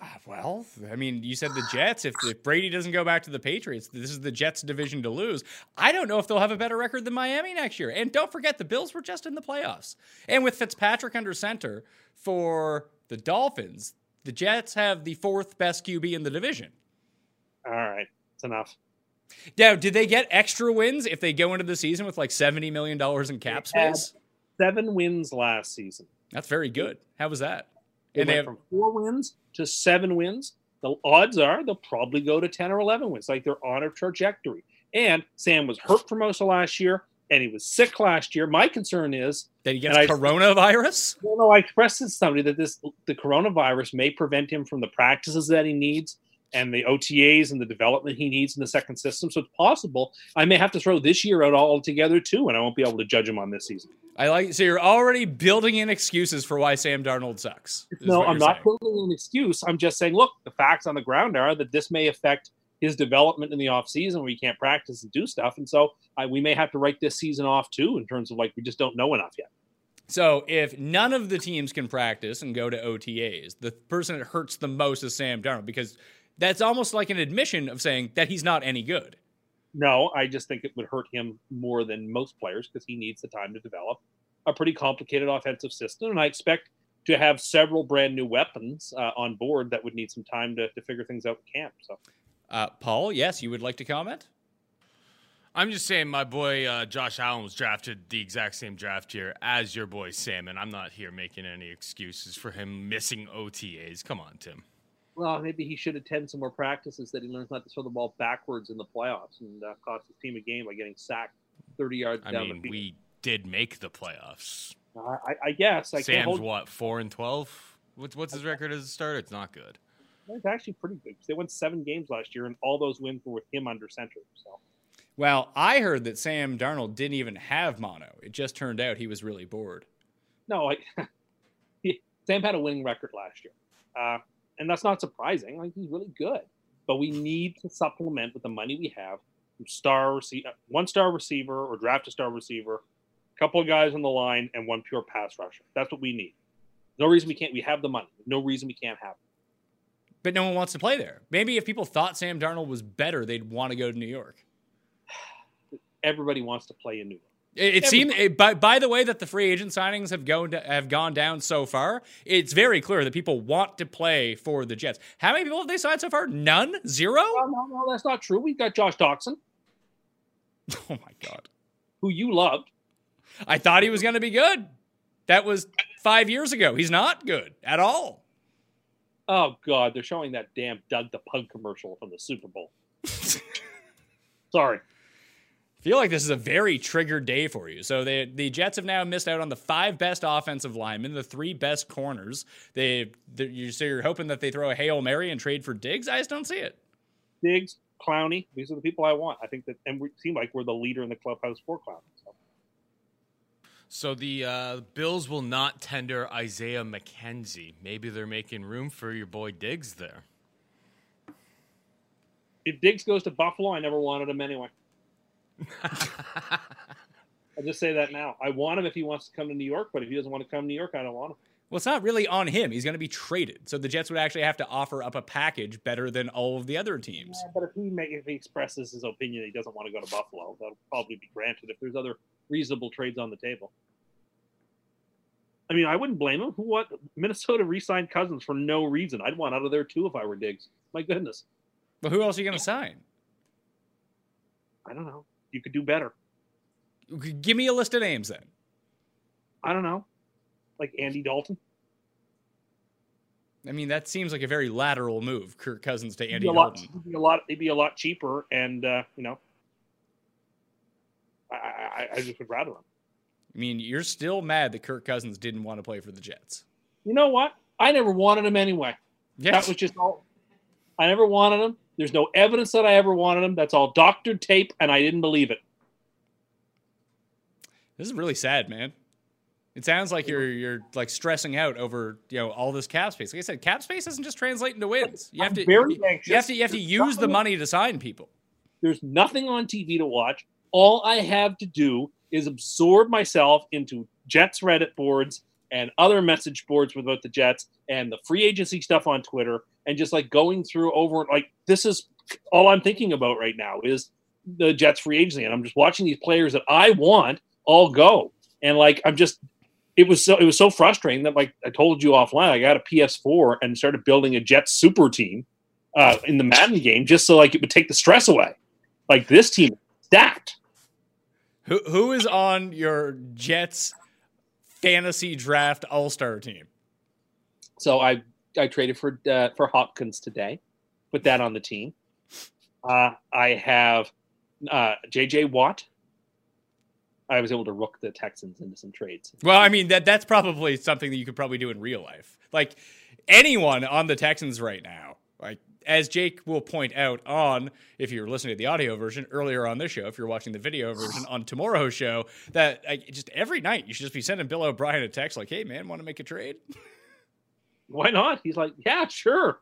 Speaker 1: Ah, Well, I mean, you said the Jets. If, if Brady doesn't go back to the Patriots, this is the Jets' division to lose. I don't know if they'll have a better record than Miami next year. And don't forget, the Bills were just in the playoffs. And with Fitzpatrick under center for the Dolphins, the Jets have the fourth best QB in the division.
Speaker 6: All right, it's enough.
Speaker 1: Now, did they get extra wins if they go into the season with like $70 million in cap space?
Speaker 6: Seven wins last season.
Speaker 1: That's very good. How was that?
Speaker 6: They
Speaker 1: And they
Speaker 6: went
Speaker 1: have,
Speaker 6: from four wins to seven wins. The odds are they'll probably go to 10 or 11 wins. Like they're on a trajectory. And Sam was hurt for most of last year, and he was sick last year. My concern is,
Speaker 1: that he gets
Speaker 6: I-
Speaker 1: coronavirus?
Speaker 6: no, I expressed to somebody that this the coronavirus may prevent him from the practices that he needs and the OTAs and the development he needs in the second system. So it's possible I may have to throw this year out altogether too, and I won't be able to judge him on this season.
Speaker 1: I like so you're already building in excuses for why Sam Darnold sucks.
Speaker 6: No, I'm not
Speaker 1: saying.
Speaker 6: building an excuse. I'm just saying, look, the facts on the ground are that this may affect his development in the offseason where he can't practice and do stuff. And so I, we may have to write this season off too, in terms of like, we just don't know enough yet.
Speaker 1: So if none of the teams can practice and go to OTAs, the person that hurts the most is Sam Darnold because that's almost like an admission of saying that he's not any good.
Speaker 6: No, I just think it would hurt him more than most players because he needs the time to develop a pretty complicated offensive system. And I expect to have several brand new weapons uh, on board that would need some time to, to figure things out in camp. So
Speaker 1: Uh, Paul, yes, you would like to comment?
Speaker 5: I'm just saying, my boy uh, Josh Allen was drafted the exact same draft year as your boy Sam, and I'm not here making any excuses for him missing OTAs. Come on, Tim.
Speaker 6: Well, maybe he should attend some more practices that he learns not to throw the ball backwards in the playoffs and uh, cost his team a game by getting sacked 30 yards
Speaker 5: I
Speaker 6: down
Speaker 5: mean,
Speaker 6: the field.
Speaker 5: we did make the playoffs.
Speaker 6: I, I- I guess I can't
Speaker 5: Sam's
Speaker 6: hold.
Speaker 5: what four and twelve? What's what's his record as a starter? It's not good.
Speaker 6: It's actually pretty good 'cause they won seven games last year, and all those wins were with him under center. So
Speaker 1: Well, I heard that Sam Darnold didn't even have mono. It just turned out he was really bored.
Speaker 6: no, like <laughs> he, Sam had a winning record last year, uh, and that's not surprising. Like he's really good, but we need to supplement with the money we have from star receiver, uh, one star receiver, or draft a star receiver, a couple of guys on the line, and one pure pass rusher. That's what we need. No reason we can't. We have the money. No reason we can't have. It.
Speaker 1: But no one wants to play there. Maybe if people thought Sam Darnold was better, they'd want to go to New York. <sighs>
Speaker 6: Everybody wants to play in New York.
Speaker 1: It, it seemed it, by by the way that the free agent signings have gone have gone down so far. It's very clear that people want to play for the Jets. How many people have they signed so far? None, zero.
Speaker 6: Oh, no, no, that's not true. We've got Josh Doctson, <laughs>
Speaker 1: Oh my god!
Speaker 6: who you loved.
Speaker 1: I thought he was going to be good. That was five years ago. He's not good at all.
Speaker 6: Oh God, they're showing that damn Doug the Pug commercial from the Super Bowl. <laughs> Sorry.
Speaker 1: I feel like this is a very triggered day for you. So they, the Jets have now missed out on the five best offensive linemen, the three best corners. They, they you so you're hoping that they throw a hail mary and trade for Diggs. I just don't see it.
Speaker 6: Diggs, Clowney, these are the people I want. I think that, and we seem like we're the leader in the clubhouse for Clowney. So.
Speaker 5: So the uh, Bills will not tender Isaiah McKenzie. Maybe they're making room for your boy Diggs there.
Speaker 6: If Diggs goes to Buffalo, I never wanted him anyway. <laughs> I'll just say that now. I want him if he wants to come to New York, but if he doesn't want to come to New York, I don't want him.
Speaker 1: Well, it's not really on him. He's going to be traded. So the Jets would actually have to offer up a package better than all of the other teams.
Speaker 6: Yeah, but if he make, if he expresses his opinion, he doesn't want to go to Buffalo. That'll probably be granted if there's other reasonable trades on the table. I mean, I wouldn't blame him. Who what Minnesota re-signed Cousins for no reason? I'd want out of there too if I were Diggs. My goodness,
Speaker 1: But who else are you going to sign?
Speaker 6: I don't know. You could do better.
Speaker 1: Give me a list of names then.
Speaker 6: I don't know, like Andy Dalton.
Speaker 1: I mean, that seems like a very lateral move, Kirk Cousins to Andy
Speaker 6: be a lot.
Speaker 1: Dalton.
Speaker 6: Be a lot. He'd be a lot cheaper, and uh, you know, I, I, I just would rather him.
Speaker 1: I mean, you're still mad that Kirk Cousins didn't want to play for the Jets.
Speaker 6: You know what? I never wanted him anyway.
Speaker 1: Yeah.
Speaker 6: That was just all. I never wanted him. There's no evidence that I ever wanted him. That's all doctored tape, and I didn't believe it.
Speaker 1: This is really sad, man. It sounds like you're you're like stressing out over you know all this cap space. Like I said, cap space doesn't just translate into wins. You have
Speaker 6: I'm
Speaker 1: to
Speaker 6: very
Speaker 1: you
Speaker 6: anxious.
Speaker 1: have to you have to use the money to sign people.
Speaker 6: There's nothing on TV to watch. All I have to do is absorb myself into Jets Reddit boards and other message boards about the Jets and the free agency stuff on Twitter and just like going through over like this is all I'm thinking about right now is the Jets free agency and I'm just watching these players that I want all go and like I'm just it was so it was so frustrating that like I told you offline I got a PS4 and started building a Jets super team uh, in the Madden game just so like it would take the stress away. Like this team stacked.
Speaker 1: Who who is on your Jets fantasy draft All Star team?
Speaker 6: So I I traded for uh, for Hopkins today. Put that on the team. Uh, I have uh, JJ Watt. I was able to rook the Texans into some trades.
Speaker 1: Well, I mean that that's probably something that you could probably do in real life. Like anyone on the Texans right now, like as Jake will point out on if you're listening to the audio version earlier on this show, if you're watching the video version on tomorrow's show, that like, just every night you should just be sending Bill O'Brien a text like, "Hey man, want to make a trade?" <laughs>
Speaker 6: Why not? He's like, yeah, sure.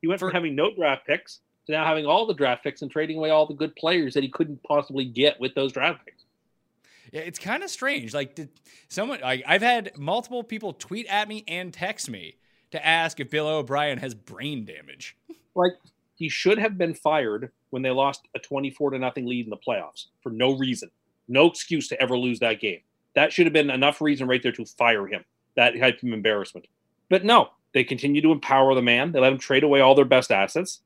Speaker 6: He went from having no draft picks to now having all the draft picks and trading away all the good players that he couldn't possibly get with those draft picks.
Speaker 1: Yeah, it's kind of strange. Like, did someone? Like, I've had multiple people tweet at me and text me to ask if Bill O'Brien has brain damage.
Speaker 6: like he should have been fired when they lost a 24 to nothing lead in the playoffs for no reason. No excuse to ever lose that game. That should have been enough reason right there to fire him. That type of embarrassment. But no they continue to empower the man. They let him trade away all their best assets.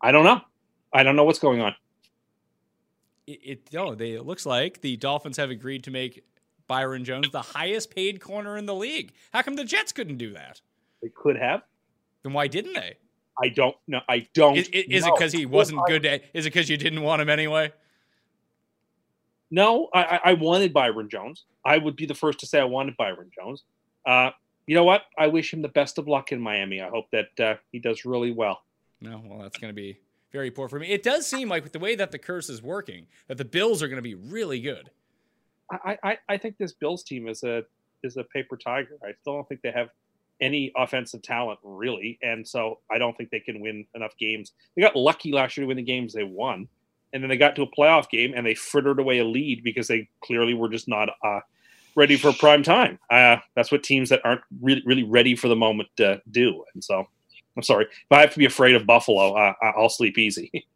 Speaker 6: I don't know. I don't know what's going on.
Speaker 1: It, it no, they it looks like the Dolphins have agreed to make Byron Jones the highest paid corner in the league. How come the Jets couldn't do that?
Speaker 6: They could have
Speaker 1: Then why didn't they?
Speaker 6: i don't know i don't
Speaker 1: Is, is, it because he wasn't good? At, is it because you didn't want him anyway?
Speaker 6: No, I, I- I wanted Byron Jones. I would be the first to say I wanted Byron Jones. Uh, you know what? I wish him the best of luck in Miami. I hope that uh, he does really well.
Speaker 1: No, well, that's going to be very poor for me. It does seem like with the way that the curse is working, that the Bills are going to be really good.
Speaker 6: I, I, I think this Bills team is a is a paper tiger. I still don't think they have any offensive talent really, and so I don't think they can win enough games. They got lucky last year to win the games they won, and then they got to a playoff game and they frittered away a lead because they clearly were just not uh, ready for prime time. Uh, that's what teams that aren't really really ready for the moment uh, do. And so, I'm sorry if I have to be afraid of Buffalo. Uh, I'll sleep easy. <laughs>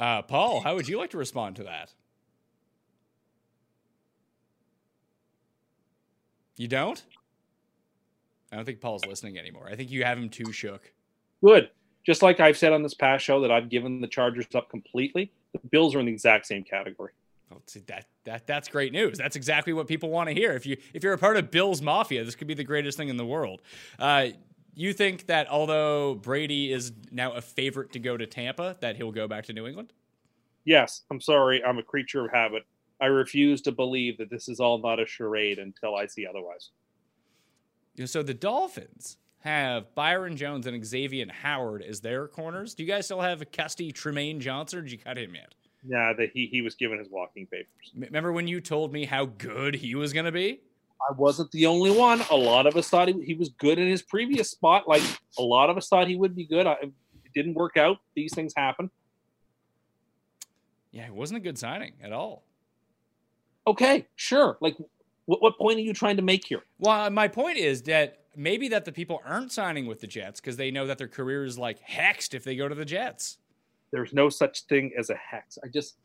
Speaker 1: Uh, Paul, how would you like to respond to that? You don't? I don't think Paul's listening anymore. I think you have him too shook.
Speaker 6: Good. Just like I've said on this past show that I've given the Chargers up completely. The Bills are in the exact same category.
Speaker 1: Well, see, that that that's great news. That's exactly what people want to hear. If you if you're a part of Bill's Mafia, this could be the greatest thing in the world. Uh, you think that although Brady is now a favorite to go to Tampa, that he'll go back to New England?
Speaker 6: Yes, I'm sorry. I'm a creature of habit. I refuse to believe that this is all not a charade until I see otherwise.
Speaker 1: You know, So the Dolphins have Byron Jones and Xavier Howard as their corners. Do you guys still have Custy Trumaine Johnson, or did you cut him yet?
Speaker 6: Yeah, that he, he was given his walking papers.
Speaker 1: Remember when you told me how good he was going to be?
Speaker 6: I wasn't the only one. A lot of us thought he, he was good in his previous spot. Like a lot of us thought he would be good. I, it didn't work out. These things happen.
Speaker 1: Yeah, it wasn't a good signing at all.
Speaker 6: Okay, sure. Like What, what point are you trying to make here?
Speaker 1: Well, my point is that maybe that the people aren't signing with the Jets because they know that their career is like hexed if they go to the Jets.
Speaker 6: There's no such thing as a hex. I just,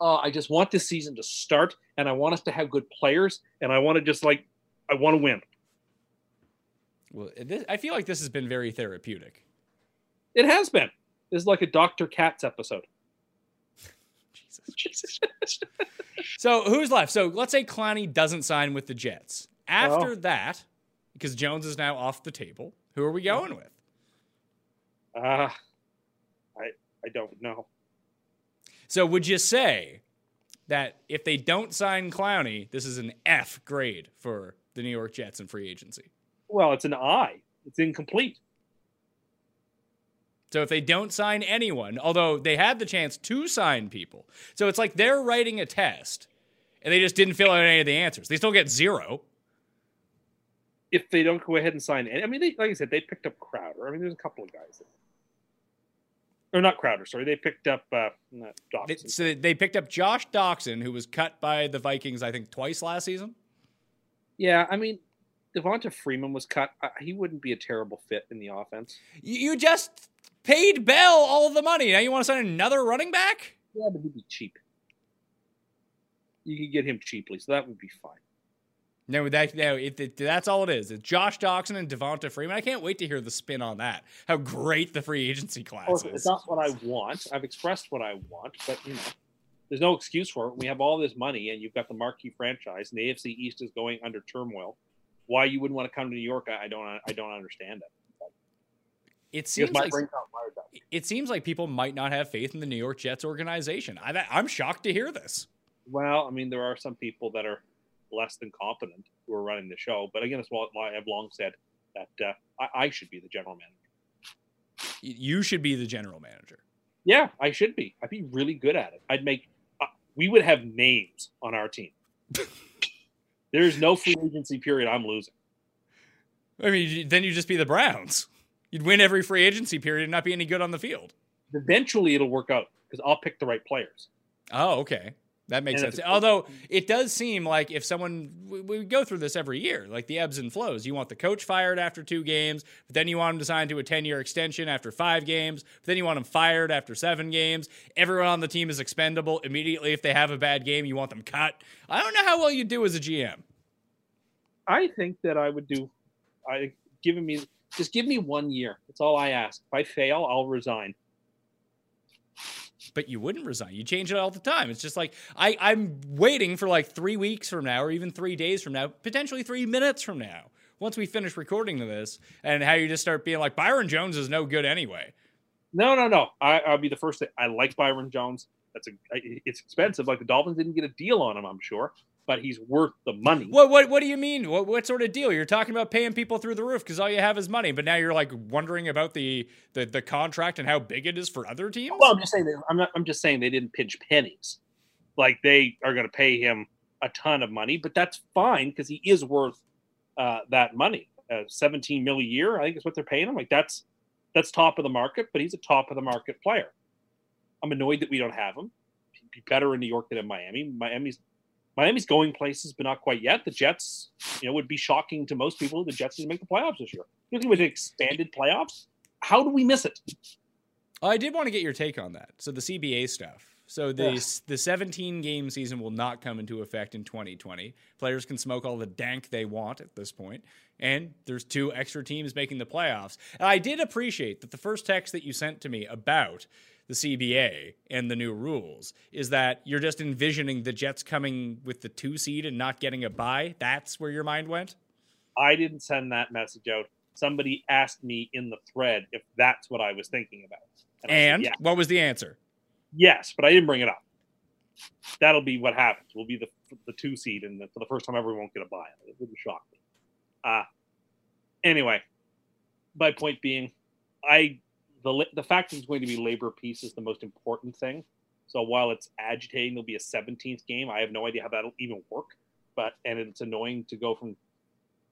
Speaker 6: uh, I just want this season to start, and I want us to have good players, and I want to just like, I want to win.
Speaker 1: Well, this, I feel like this has been very therapeutic.
Speaker 6: It has been. This is like a Doctor Katz episode.
Speaker 1: Jesus. <laughs> So who's left? So let's say Clowney doesn't sign with the Jets. After
Speaker 6: Oh.
Speaker 1: that, because Jones is now off the table, who are we going with?
Speaker 6: Uh, I, I don't know.
Speaker 1: So would you say that if they don't sign Clowney, this is an F grade for the New York Jets in free agency?
Speaker 6: Well, it's an I. It's incomplete.
Speaker 1: So if they don't sign anyone, although they had the chance to sign people, so it's like they're writing a test and they just didn't fill out any of the answers. They still get zero.
Speaker 6: If they don't go ahead and sign any, I mean, they, like I said, they picked up Crowder. I mean, there's a couple of guys. That, or not Crowder, sorry. They picked up uh,
Speaker 1: They- So they picked up Josh Doctson, who was cut by the Vikings, I think, twice last season.
Speaker 6: Yeah, I mean, Devonta Freeman was cut. Uh, he wouldn't be a terrible fit in the offense.
Speaker 1: You you just paid Bell all the money. Now you want to sign another running back?
Speaker 6: Yeah, but he'd be cheap. You could get him cheaply, so that would be fine.
Speaker 1: No, that no, it, it- that's all it is. It's Josh Doctson and Devonta Freeman. I can't wait to hear the spin on that. How great the free agency class is.
Speaker 6: it's not what I want. I've expressed what I want, but you know, there's no excuse for it. We have all this money, and you've got the marquee franchise, and the AFC East is going under turmoil. Why you wouldn't want to come to New York? I I don't. I don't understand it.
Speaker 1: It seems like
Speaker 6: brain's not wired that way.
Speaker 1: it seems like people might not have faith in the New York Jets organization. I, I'm shocked to hear this.
Speaker 6: Well, I mean, there are some people that are less than competent who are running the show, but again, it's why I've long said that uh, I, I should be the general manager.
Speaker 1: You should be the general manager.
Speaker 6: Yeah, I should be. I'd be really good at it. I'd make. Uh, we would have names on our team. <laughs> There's no free agency period I'm losing.
Speaker 1: I mean, then you'd just be the Browns. You'd win every free agency period and not be any good on the field.
Speaker 6: Eventually, it'll work out because I'll pick the right players.
Speaker 1: Oh, okay. That makes
Speaker 6: And
Speaker 1: sense. Although it does seem like if someone, we, we go through this every year, like the ebbs and flows. You want the coach fired after two games, but then you want him to sign to a 10 year extension after five games, but then you want him fired after seven games. Everyone on the team is expendable. Immediately, if they have a bad game, you want them cut. I don't know how well you do as a GM.
Speaker 6: I think that I would do. I given me just give me one year. That's all I ask. If I fail, I'll resign.
Speaker 1: but you wouldn't resign. You change it all the time. It's just like I, I'm waiting for like three weeks from now, or even three days from now, potentially three minutes from now. Once we finish recording this, and how you just start being like Byron Jones is no good anyway.
Speaker 6: No, no, no. I, I'll be the first. To, I like Byron Jones. That's a. It's expensive. Like the Dolphins didn't get a deal on him, I'm sure, but he's worth the money.
Speaker 1: What what what do you mean? What what sort of deal? You're talking about paying people through the roof because all you have is money, but now you're like wondering about the the, the contract and how big it is for other teams.
Speaker 6: Well, I'm just saying. That, I'm not. I'm just saying they didn't pinch pennies. Like they are going to pay him a ton of money, but that's fine because he is worth uh, that money. Uh, 17 mil a year, I think is what they're paying him. Like that's that's top of the market, but he's a top of the market player. I'm annoyed that we don't have him. He'd be better in New York than in Miami. Miami's Miami's going places, but not quite yet. The Jets, you know, would be shocking to most people. The Jets didn't make the playoffs this year. You think with expanded playoffs, how do we miss it?
Speaker 1: I did want to get your take on that. So the CBA stuff. So the
Speaker 6: Yeah.
Speaker 1: the 17 game season will not come into effect in 2020. Players can smoke all the dank they want at this point, and there's two extra teams making the playoffs. And I did appreciate that the first text that you sent to me about the CBA and the new rules is that you're just envisioning the Jets coming with the two seed and not getting a bye. That's where your mind went.
Speaker 6: I didn't send that message out. Somebody asked me in the thread if that's what I was thinking about. Said,
Speaker 1: And
Speaker 6: yeah,
Speaker 1: what was the answer?
Speaker 6: yes, but I didn't bring it up. That'll be what happens. We'll be the the two seed, and the, for the first time ever, we won't get a bye. It wouldn't shock me. Uh anyway, my point being, I the the fact that it's going to be labor peace is the most important thing. So while it's agitating, there'll be a 17th game. I have no idea how that'll even work, but and it's annoying to go from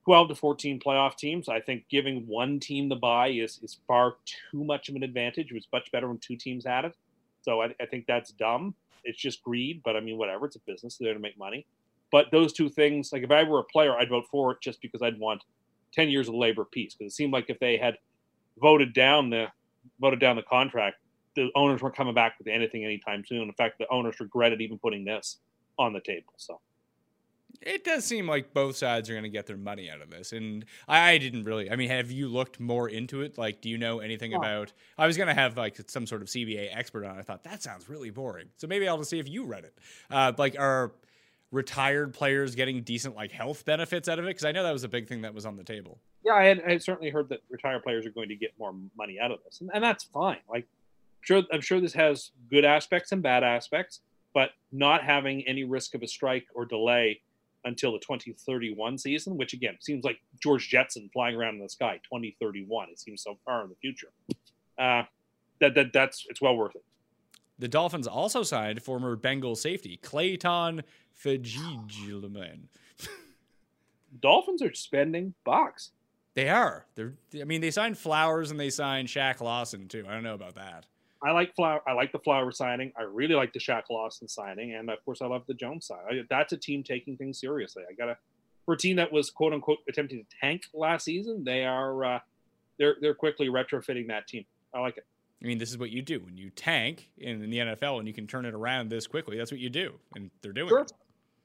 Speaker 6: 12 to 14 playoff teams. I think giving one team the bye is is far too much of an advantage. It was much better when two teams had it. So I, I think that's dumb. It's just greed, but I mean, whatever. It's a business. They're there to make money. But those two things, like if I were a player, I'd vote for it just because I'd want ten years of labor peace. Because it seemed like if they had voted down the voted down the contract, the owners weren't coming back with anything anytime soon. In fact, the owners regretted even putting this on the table. So
Speaker 1: It does seem like both sides are going to get their money out of this, and I, I didn't really. I mean, have you looked more into it? Like, do you know anything
Speaker 6: No.
Speaker 1: about? I was going to have like some sort of CBA expert on. I thought that sounds really boring, so maybe I'll just see if you read it. Uh, like, are retired players getting decent like health benefits out of it? Because I know that was a big thing that was on the table.
Speaker 6: yeah, I had, I had certainly heard that retired players are going to get more money out of this, and, and that's fine. Like, sure, I'm sure this has good aspects and bad aspects, but not having any risk of a strike or delay until the 2031 season, which again seems like George Jetson flying around in the sky. 2031, it seems so far in the future. Uh, that that that's it's well worth it.
Speaker 1: The Dolphins also signed former Bengal safety Clayton Fejedelem.
Speaker 6: Dolphins are spending bucks.
Speaker 1: They are. They're. I mean, they signed Flowers and they signed Shaq Lawson too. I don't know about that.
Speaker 6: I like flower. I like the flower signing. I really like the Shaq Lawson signing, and of course, I love the Jones sign. I, that's a team taking things seriously. I gotta for a team that was quote unquote attempting to tank last season. They are uh, they're they're quickly retrofitting that team. I like it.
Speaker 1: I mean, this is what you do when you tank in, in the NFL and you can turn it around this quickly. That's what you do, and they're doing
Speaker 6: Sure.
Speaker 1: it.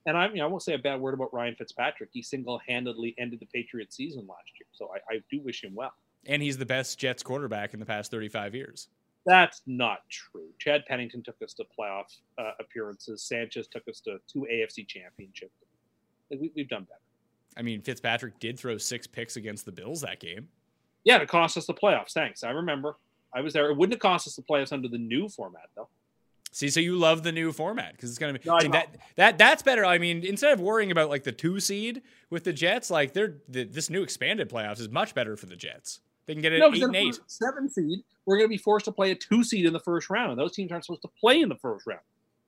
Speaker 6: And I, you know, I won't say a bad word about Ryan Fitzpatrick. He single-handedly ended the Patriots season last year, so I, I do wish him well.
Speaker 1: And he's the best Jets quarterback in the past 35 years.
Speaker 6: That's not true. Chad Pennington took us to playoff uh, appearances. Sanchez took us to two AFC championships. Like, we, we've done better.
Speaker 1: I mean, Fitzpatrick did throw six picks against the Bills that game.
Speaker 6: Yeah, it cost us the playoffs. Thanks. I remember. I was there. It wouldn't have cost us the playoffs under the new format, though.
Speaker 1: See, so you love the new format because it's gonna be
Speaker 6: No, I
Speaker 1: see, that that that's better. I mean, instead of worrying about like the two seed with the Jets, like they're the, this new expanded playoffs is much better for the Jets. They can get it
Speaker 6: No,
Speaker 1: eight and eight.
Speaker 6: seven seed, we're going to be forced to play a two seed in the first round, and those teams aren't supposed to play in the first round.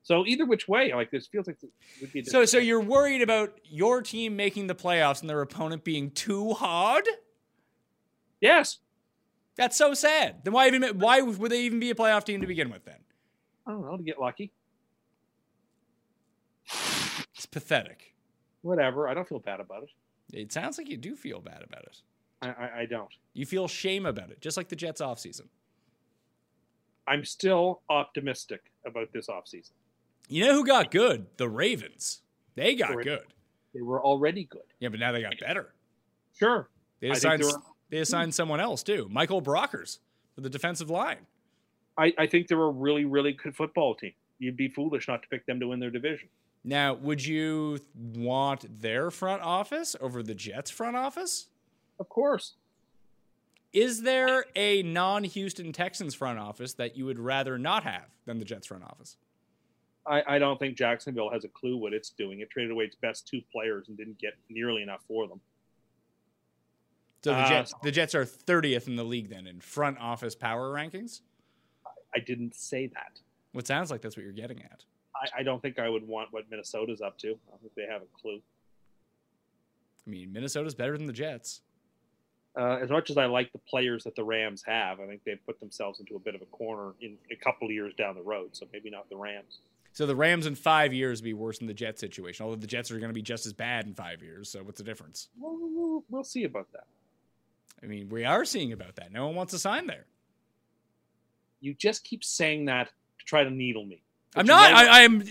Speaker 6: So either which way, like this feels like it would be.
Speaker 1: So, so you're worried about your team making the playoffs and their opponent being too hard?
Speaker 6: yes.
Speaker 1: That's so sad. Then why even why would they even be a playoff team to begin with? Then
Speaker 6: I don't know to get lucky.
Speaker 1: it's pathetic.
Speaker 6: Whatever. I don't feel bad about it.
Speaker 1: It sounds like you do feel bad about it.
Speaker 6: I, I, I don't.
Speaker 1: You feel shame about it, just like the Jets offseason.
Speaker 6: I'm still optimistic about this offseason.
Speaker 1: You know who got good? The Ravens. They got good.
Speaker 6: They were already good.
Speaker 1: Yeah, but now they got better.
Speaker 6: Sure.
Speaker 1: They assigned,
Speaker 6: they were-
Speaker 1: they assigned someone else too, Michael Brockers for the defensive line.
Speaker 6: I, I think they're a really, really good football team. You'd be foolish not to pick them to win their division.
Speaker 1: Now, would you want their front office over the Jets front office?
Speaker 6: Of course.
Speaker 1: Is there a non-Houston Texans front office that you would rather not have than the Jets front office?
Speaker 6: I, I don't think Jacksonville has a clue what it's doing. It traded away its best two players and didn't get nearly enough for them.
Speaker 1: So the
Speaker 6: Uh,
Speaker 1: Jets, the Jets are 30th in the league then in front office power rankings.
Speaker 6: I didn't say that.
Speaker 1: What sounds like that's what you're getting at.
Speaker 6: I, I don't think I would want what Minnesota's up to. I don't think they have a clue.
Speaker 1: I mean, Minnesota's better than the Jets.
Speaker 6: Uh, as much as I like the players that the Rams have, I think they've put themselves into a bit of a corner in a couple of years down the road. So maybe not the Rams.
Speaker 1: So the Rams in five years would be worse than the Jets situation. Although the Jets are going to be just as bad in five years. So what's the difference?
Speaker 6: Well, we'll, we'll see about that.
Speaker 1: I mean, we are seeing about that. No one wants to sign there.
Speaker 6: You just keep saying that to try to needle me.
Speaker 1: I'm not. I? I am.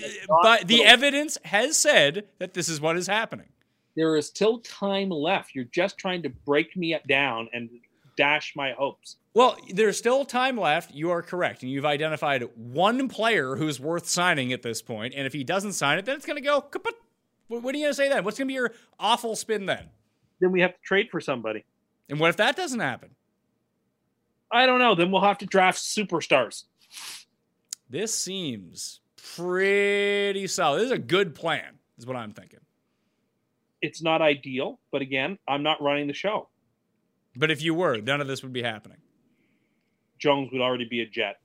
Speaker 1: But the evidence has said that this is what is happening.
Speaker 6: There is still time left. You're just trying to break me down and dash my hopes.
Speaker 1: Well, there's still time left. You are correct, and you've identified one player who's worth signing at this point. And if he doesn't sign it, then it's going to go what are you going to say then? What's going to be your awful spin then?
Speaker 6: Then we have to trade for somebody.
Speaker 1: And what if that doesn't happen?
Speaker 6: I don't know. Then we'll have to draft superstars.
Speaker 1: This seems pretty solid. This is a good plan, is what I'm thinking.
Speaker 6: It's not ideal, but again, I'm not running the show.
Speaker 1: But if you were, none of this would be happening.
Speaker 6: Jones would already be a jet.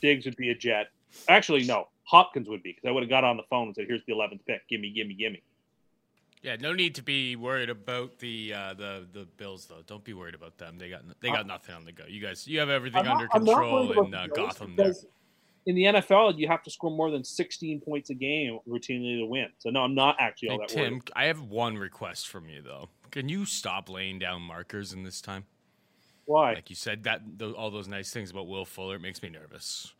Speaker 6: Diggs would be a jet. Actually, no. Hopkins would be because I would have got on the phone and said, "Here's the 11th pick. Gimme, gimme, gimme."
Speaker 5: Yeah, no need to be worried about the uh, the the Bills though. Don't be worried about them. They got they got nothing on the go. You guys, you have everything under
Speaker 6: not- not
Speaker 5: control in
Speaker 6: the
Speaker 5: uh, Gotham. There.
Speaker 6: in the NFL, you have to score more than 16 points a game routinely to win. So no, I'm not actually all
Speaker 5: Hey,
Speaker 6: that
Speaker 5: Tim,
Speaker 6: worried.
Speaker 5: I have one request from you though. Can you stop laying down markers in this time?
Speaker 6: Why?
Speaker 5: Like you said, that tho- all those nice things about Will Fuller it makes me nervous.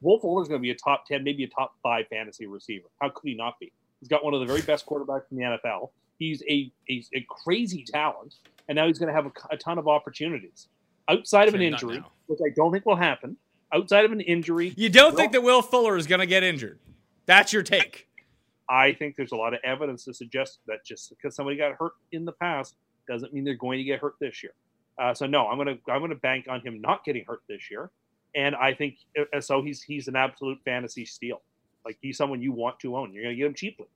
Speaker 6: Will Fuller's going to be a top 10, maybe a top five fantasy receiver. How could he not be? He's got one of the very best quarterbacks in the NFL. He's a, a, a crazy talent, and now he's going to have a, a ton of opportunities. Outside of an injury, which I don't think will happen, outside of an injury,
Speaker 1: You don't think that Will Fuller is going to get injured? That's your take.
Speaker 6: I think there's a lot of evidence to suggest that just because somebody got hurt in the past doesn't mean they're going to get hurt this year. Uh, so no, I'm gonna I'm gonna bank on him not getting hurt this year, and I think uh, so. He's he's an absolute fantasy steal. Like he's someone you want to own. You're gonna get him cheaply.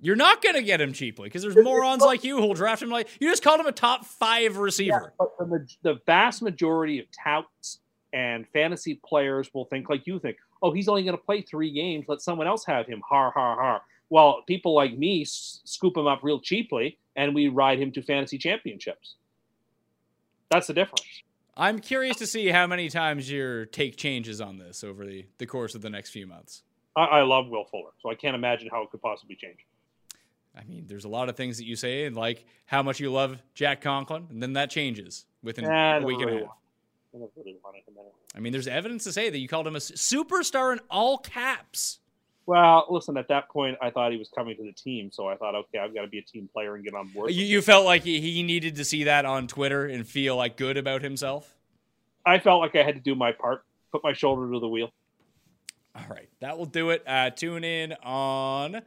Speaker 1: You're not going to get him cheaply because there's morons like you who'll draft him like you just called him a top five receiver.
Speaker 6: But the, the vast majority of touts and fantasy players will think like you think. Oh, he's only going to play three games. Let someone else have him. Har har har. Well, people like me s- scoop him up real cheaply, and we ride him to fantasy championships. That's the difference.
Speaker 1: I'm curious to see how many times your take changes on this over the, the course of the next few months.
Speaker 6: I, I love Will Fuller, so I can't imagine how it could possibly change.
Speaker 1: I mean, there's a lot of things that you say, and like how much you love Jack Conklin, and then that changes within a week and a half.
Speaker 6: I really want it in there.
Speaker 1: I mean, there's evidence to say that you called him a superstar in all caps.
Speaker 6: Well, listen, at that point, I thought he was coming to the team, so I thought, okay, I've got to be a team player and get on board.
Speaker 1: You, you felt like he, he needed to see that on Twitter and feel like good about himself.
Speaker 6: I felt like I had to do my part, put my shoulder to the wheel.
Speaker 1: All right, that will do it. Uh, tune in on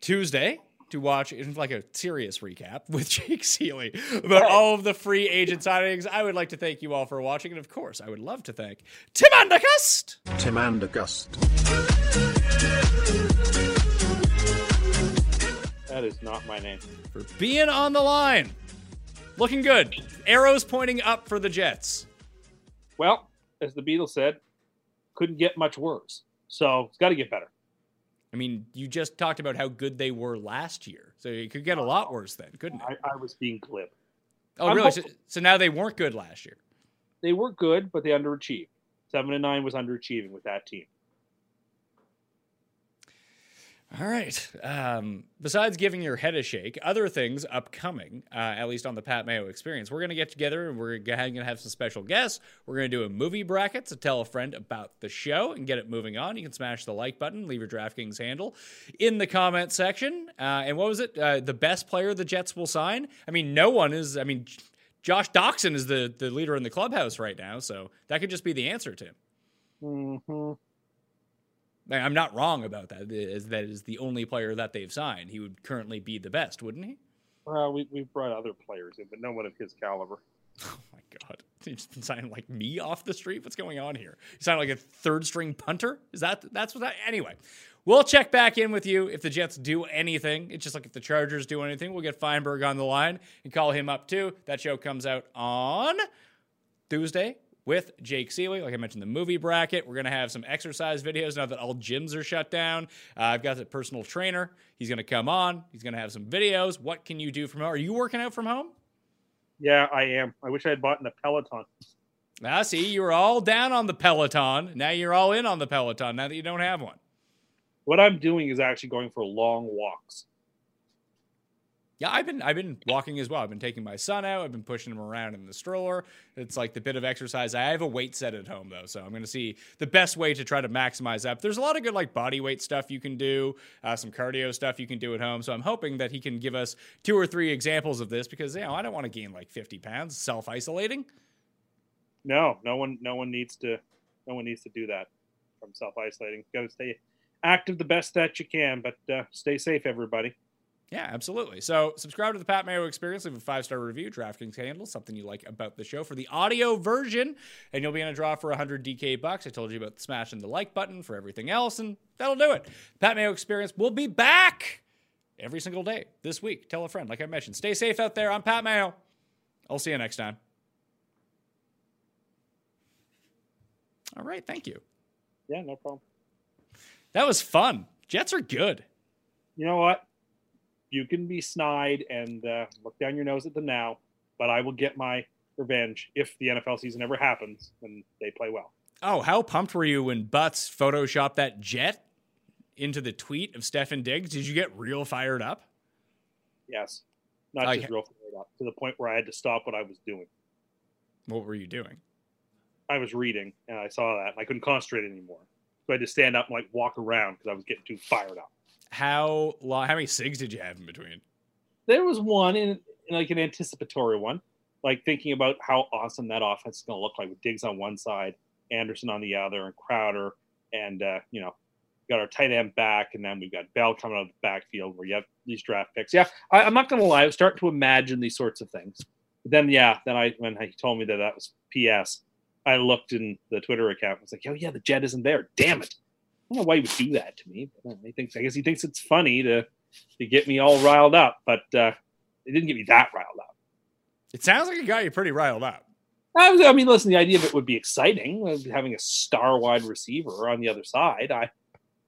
Speaker 1: Tuesday to watch like a serious recap with <laughs> Jake Ciely about all of the free agent signings. I would like to thank you all for watching, and of course, I would love to thank Tim Andercust
Speaker 2: Tim Andercust.
Speaker 6: That is not my name.
Speaker 1: for being on the line. Looking good. Arrows pointing up for the Jets.
Speaker 6: Well, as the Beatles said, couldn't get much worse. So it's got to get better.
Speaker 1: I mean, you just talked about how good they were last year, so it could get a lot worse then, couldn't it?
Speaker 6: I, I was being glib.
Speaker 1: Oh,
Speaker 6: I'm
Speaker 1: really? So, so now they weren't good last year.
Speaker 6: They were good, but they underachieved. Seven and nine was underachieving with that team.
Speaker 1: All right. Um, besides giving your head a shake, other things upcoming, uh, at least on the Pat Mayo experience. We're going to get together and we're going to have some special guests. We're going to do a movie bracket to tell a friend about the show and get it moving on. You can smash the like button, leave your DraftKings handle in the comment section. Uh, and what was it? Uh, the best player the Jets will sign? I mean, no one is. I mean, Josh Doctson is the, the leader in the clubhouse right now, so that could just be the answer, Tim.
Speaker 6: Mm-hmm.
Speaker 1: I'm not wrong about that. Is that is the only player that they've signed? He would currently be the best, wouldn't he?
Speaker 6: Well, we, we've brought other players in, but no one of his caliber. <laughs>
Speaker 1: Oh my god! <laughs> he's been signed like me off the street. What's going on here? You signed like a third string punter. Is that that's what that? Anyway, we'll check back in with you if the Jets do anything. It's just like if the Chargers do anything, we'll get Feinberg on the line and call him up too. That show comes out on Tuesday with Jake Ciely. Like I mentioned, the movie bracket. We're going to have some exercise videos now that all gyms are shut down. Uh, I've got the personal trainer. He's going to come on. He's going to have some videos. What can you do from home? Are you working out from home?
Speaker 6: Yeah, I am. I wish I had bought in a Peloton.
Speaker 1: Ah, see, you were all down on the Peloton. Now you're all in on the Peloton now that you don't have one.
Speaker 6: What I'm doing is actually going for long walks.
Speaker 1: Yeah, I've been I've been walking as well. I've been taking my son out. I've been pushing him around in the stroller. It's like the bit of exercise. I have a weight set at home though, so I'm going to see the best way to try to maximize. But there's a lot of good like body weight stuff you can do, uh, some cardio stuff you can do at home. So I'm hoping that he can give us two or three examples of this because you know I don't want to gain like 50 pounds self isolating.
Speaker 6: No, no one, no one needs to, no one needs to do that from self isolating. Got to stay active the best that you can, but uh, stay safe, everybody.
Speaker 1: Yeah, absolutely. So subscribe to the Pat Mayo Experience, leave a five star review, DraftKings handle, something you like about the show for the audio version, and you'll be in a draw for 100 DK bucks. I told you about smashing the like button for everything else, and that'll do it. Pat Mayo Experience will be back every single day this week. Tell a friend, like I mentioned. Stay safe out there. I'm Pat Mayo. I'll see you next time. All right, thank you.
Speaker 6: Yeah, no problem.
Speaker 1: That was fun. Jets are good.
Speaker 6: You know what? You can be snide and uh, look down your nose at them now, but I will get my revenge if the NFL season ever happens and they play well.
Speaker 1: Oh, how pumped were you when Butts photoshopped that jet into the tweet of Stefon Diggs? Did you get real fired up?
Speaker 6: Yes, not just real fired up to the point where I had to stop what I was doing.
Speaker 1: What were you doing?
Speaker 6: I was reading and I saw that and I couldn't concentrate anymore. So I had to stand up and like walk around because I was getting too fired up.
Speaker 1: How long? How many cigs did you have in between?
Speaker 6: There was one in, in like an anticipatory one, like thinking about how awesome that offense is going to look like with Diggs on one side, Anderson on the other, and Crowder, and uh, you know, got our tight end back, and then we've got Bell coming out of the backfield where you have these draft picks. Yeah, I, I'm not going to lie, I was starting to imagine these sorts of things. But then, yeah, then I when he told me that that was PS, I looked in the Twitter account. I was like, oh yeah, the jet isn't there. Damn it! I don't know why he would do that to me. But uh, he thinks I guess he thinks it's funny to to get me all riled up, but uh, it didn't get me that riled up.
Speaker 1: It sounds like it got you pretty riled up.
Speaker 6: I, was, I mean, listen, the idea of it would be exciting, uh, having a star wide receiver on the other side. I,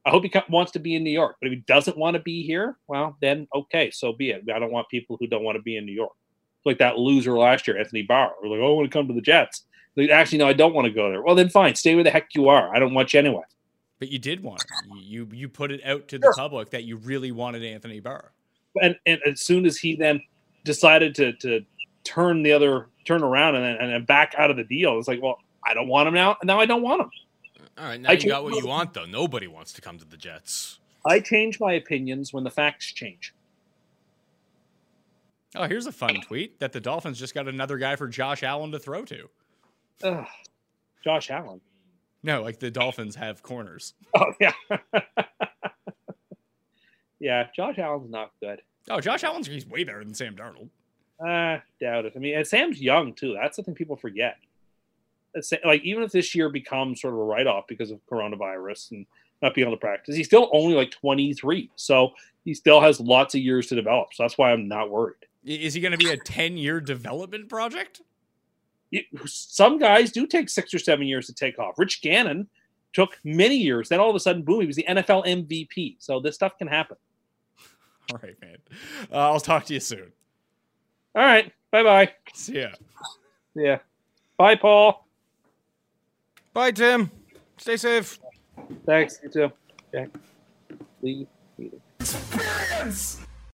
Speaker 6: I hope he wants to be in New York, but if he doesn't want to be here, well, then okay, so be it. I don't want people who don't want to be in New York. It's Like that loser last year, Anthony Barr. We're like, oh, I want to come to the Jets. Like, Actually, no, I don't want to go there. Well, then fine, stay where the heck you are. I don't want you anyway.
Speaker 1: But you did want it. You you put it out to the public that you really wanted Anthony Barr.
Speaker 6: and, and as soon as he then decided to to turn the other turn around and then, and back out of the deal, it's like, well, I don't want him now. Now I don't want him.
Speaker 5: All right, now
Speaker 6: I
Speaker 5: you got what you want, though. Nobody wants to come to the Jets.
Speaker 6: I change my opinions when the facts change.
Speaker 1: Oh, here's a fun tweet that the Dolphins just got another guy for Josh Allen to throw to.
Speaker 6: Ugh. Josh Allen.
Speaker 1: No, like the Dolphins have corners. <laughs>
Speaker 6: Oh yeah. <laughs> yeah, Josh Allen's not good.
Speaker 1: Oh, Josh Allen's he's way better than Sam Darnold.
Speaker 6: Uh, doubt it. I mean, and Sam's young too. That's the thing people forget. It's, like even if this year becomes sort of a write off because of coronavirus and not being able to practice, he's still only like 23. So he still has lots of years to develop. So that's why I'm not worried.
Speaker 1: Is he going to be a 10 year development project?
Speaker 6: It- some guys do take six or seven years to take off. Rich Gannon took many years. Then all of a sudden, boom, he was the NFL MVP. So this stuff can happen. <laughs>
Speaker 1: All right, man. Uh, I'll talk to you soon.
Speaker 6: All right. Bye bye.
Speaker 1: See ya.
Speaker 6: Yeah. Bye, Paul.
Speaker 5: Bye, Tim. Stay safe.
Speaker 6: Thanks. You too. Okay. Leave.
Speaker 3: Experience!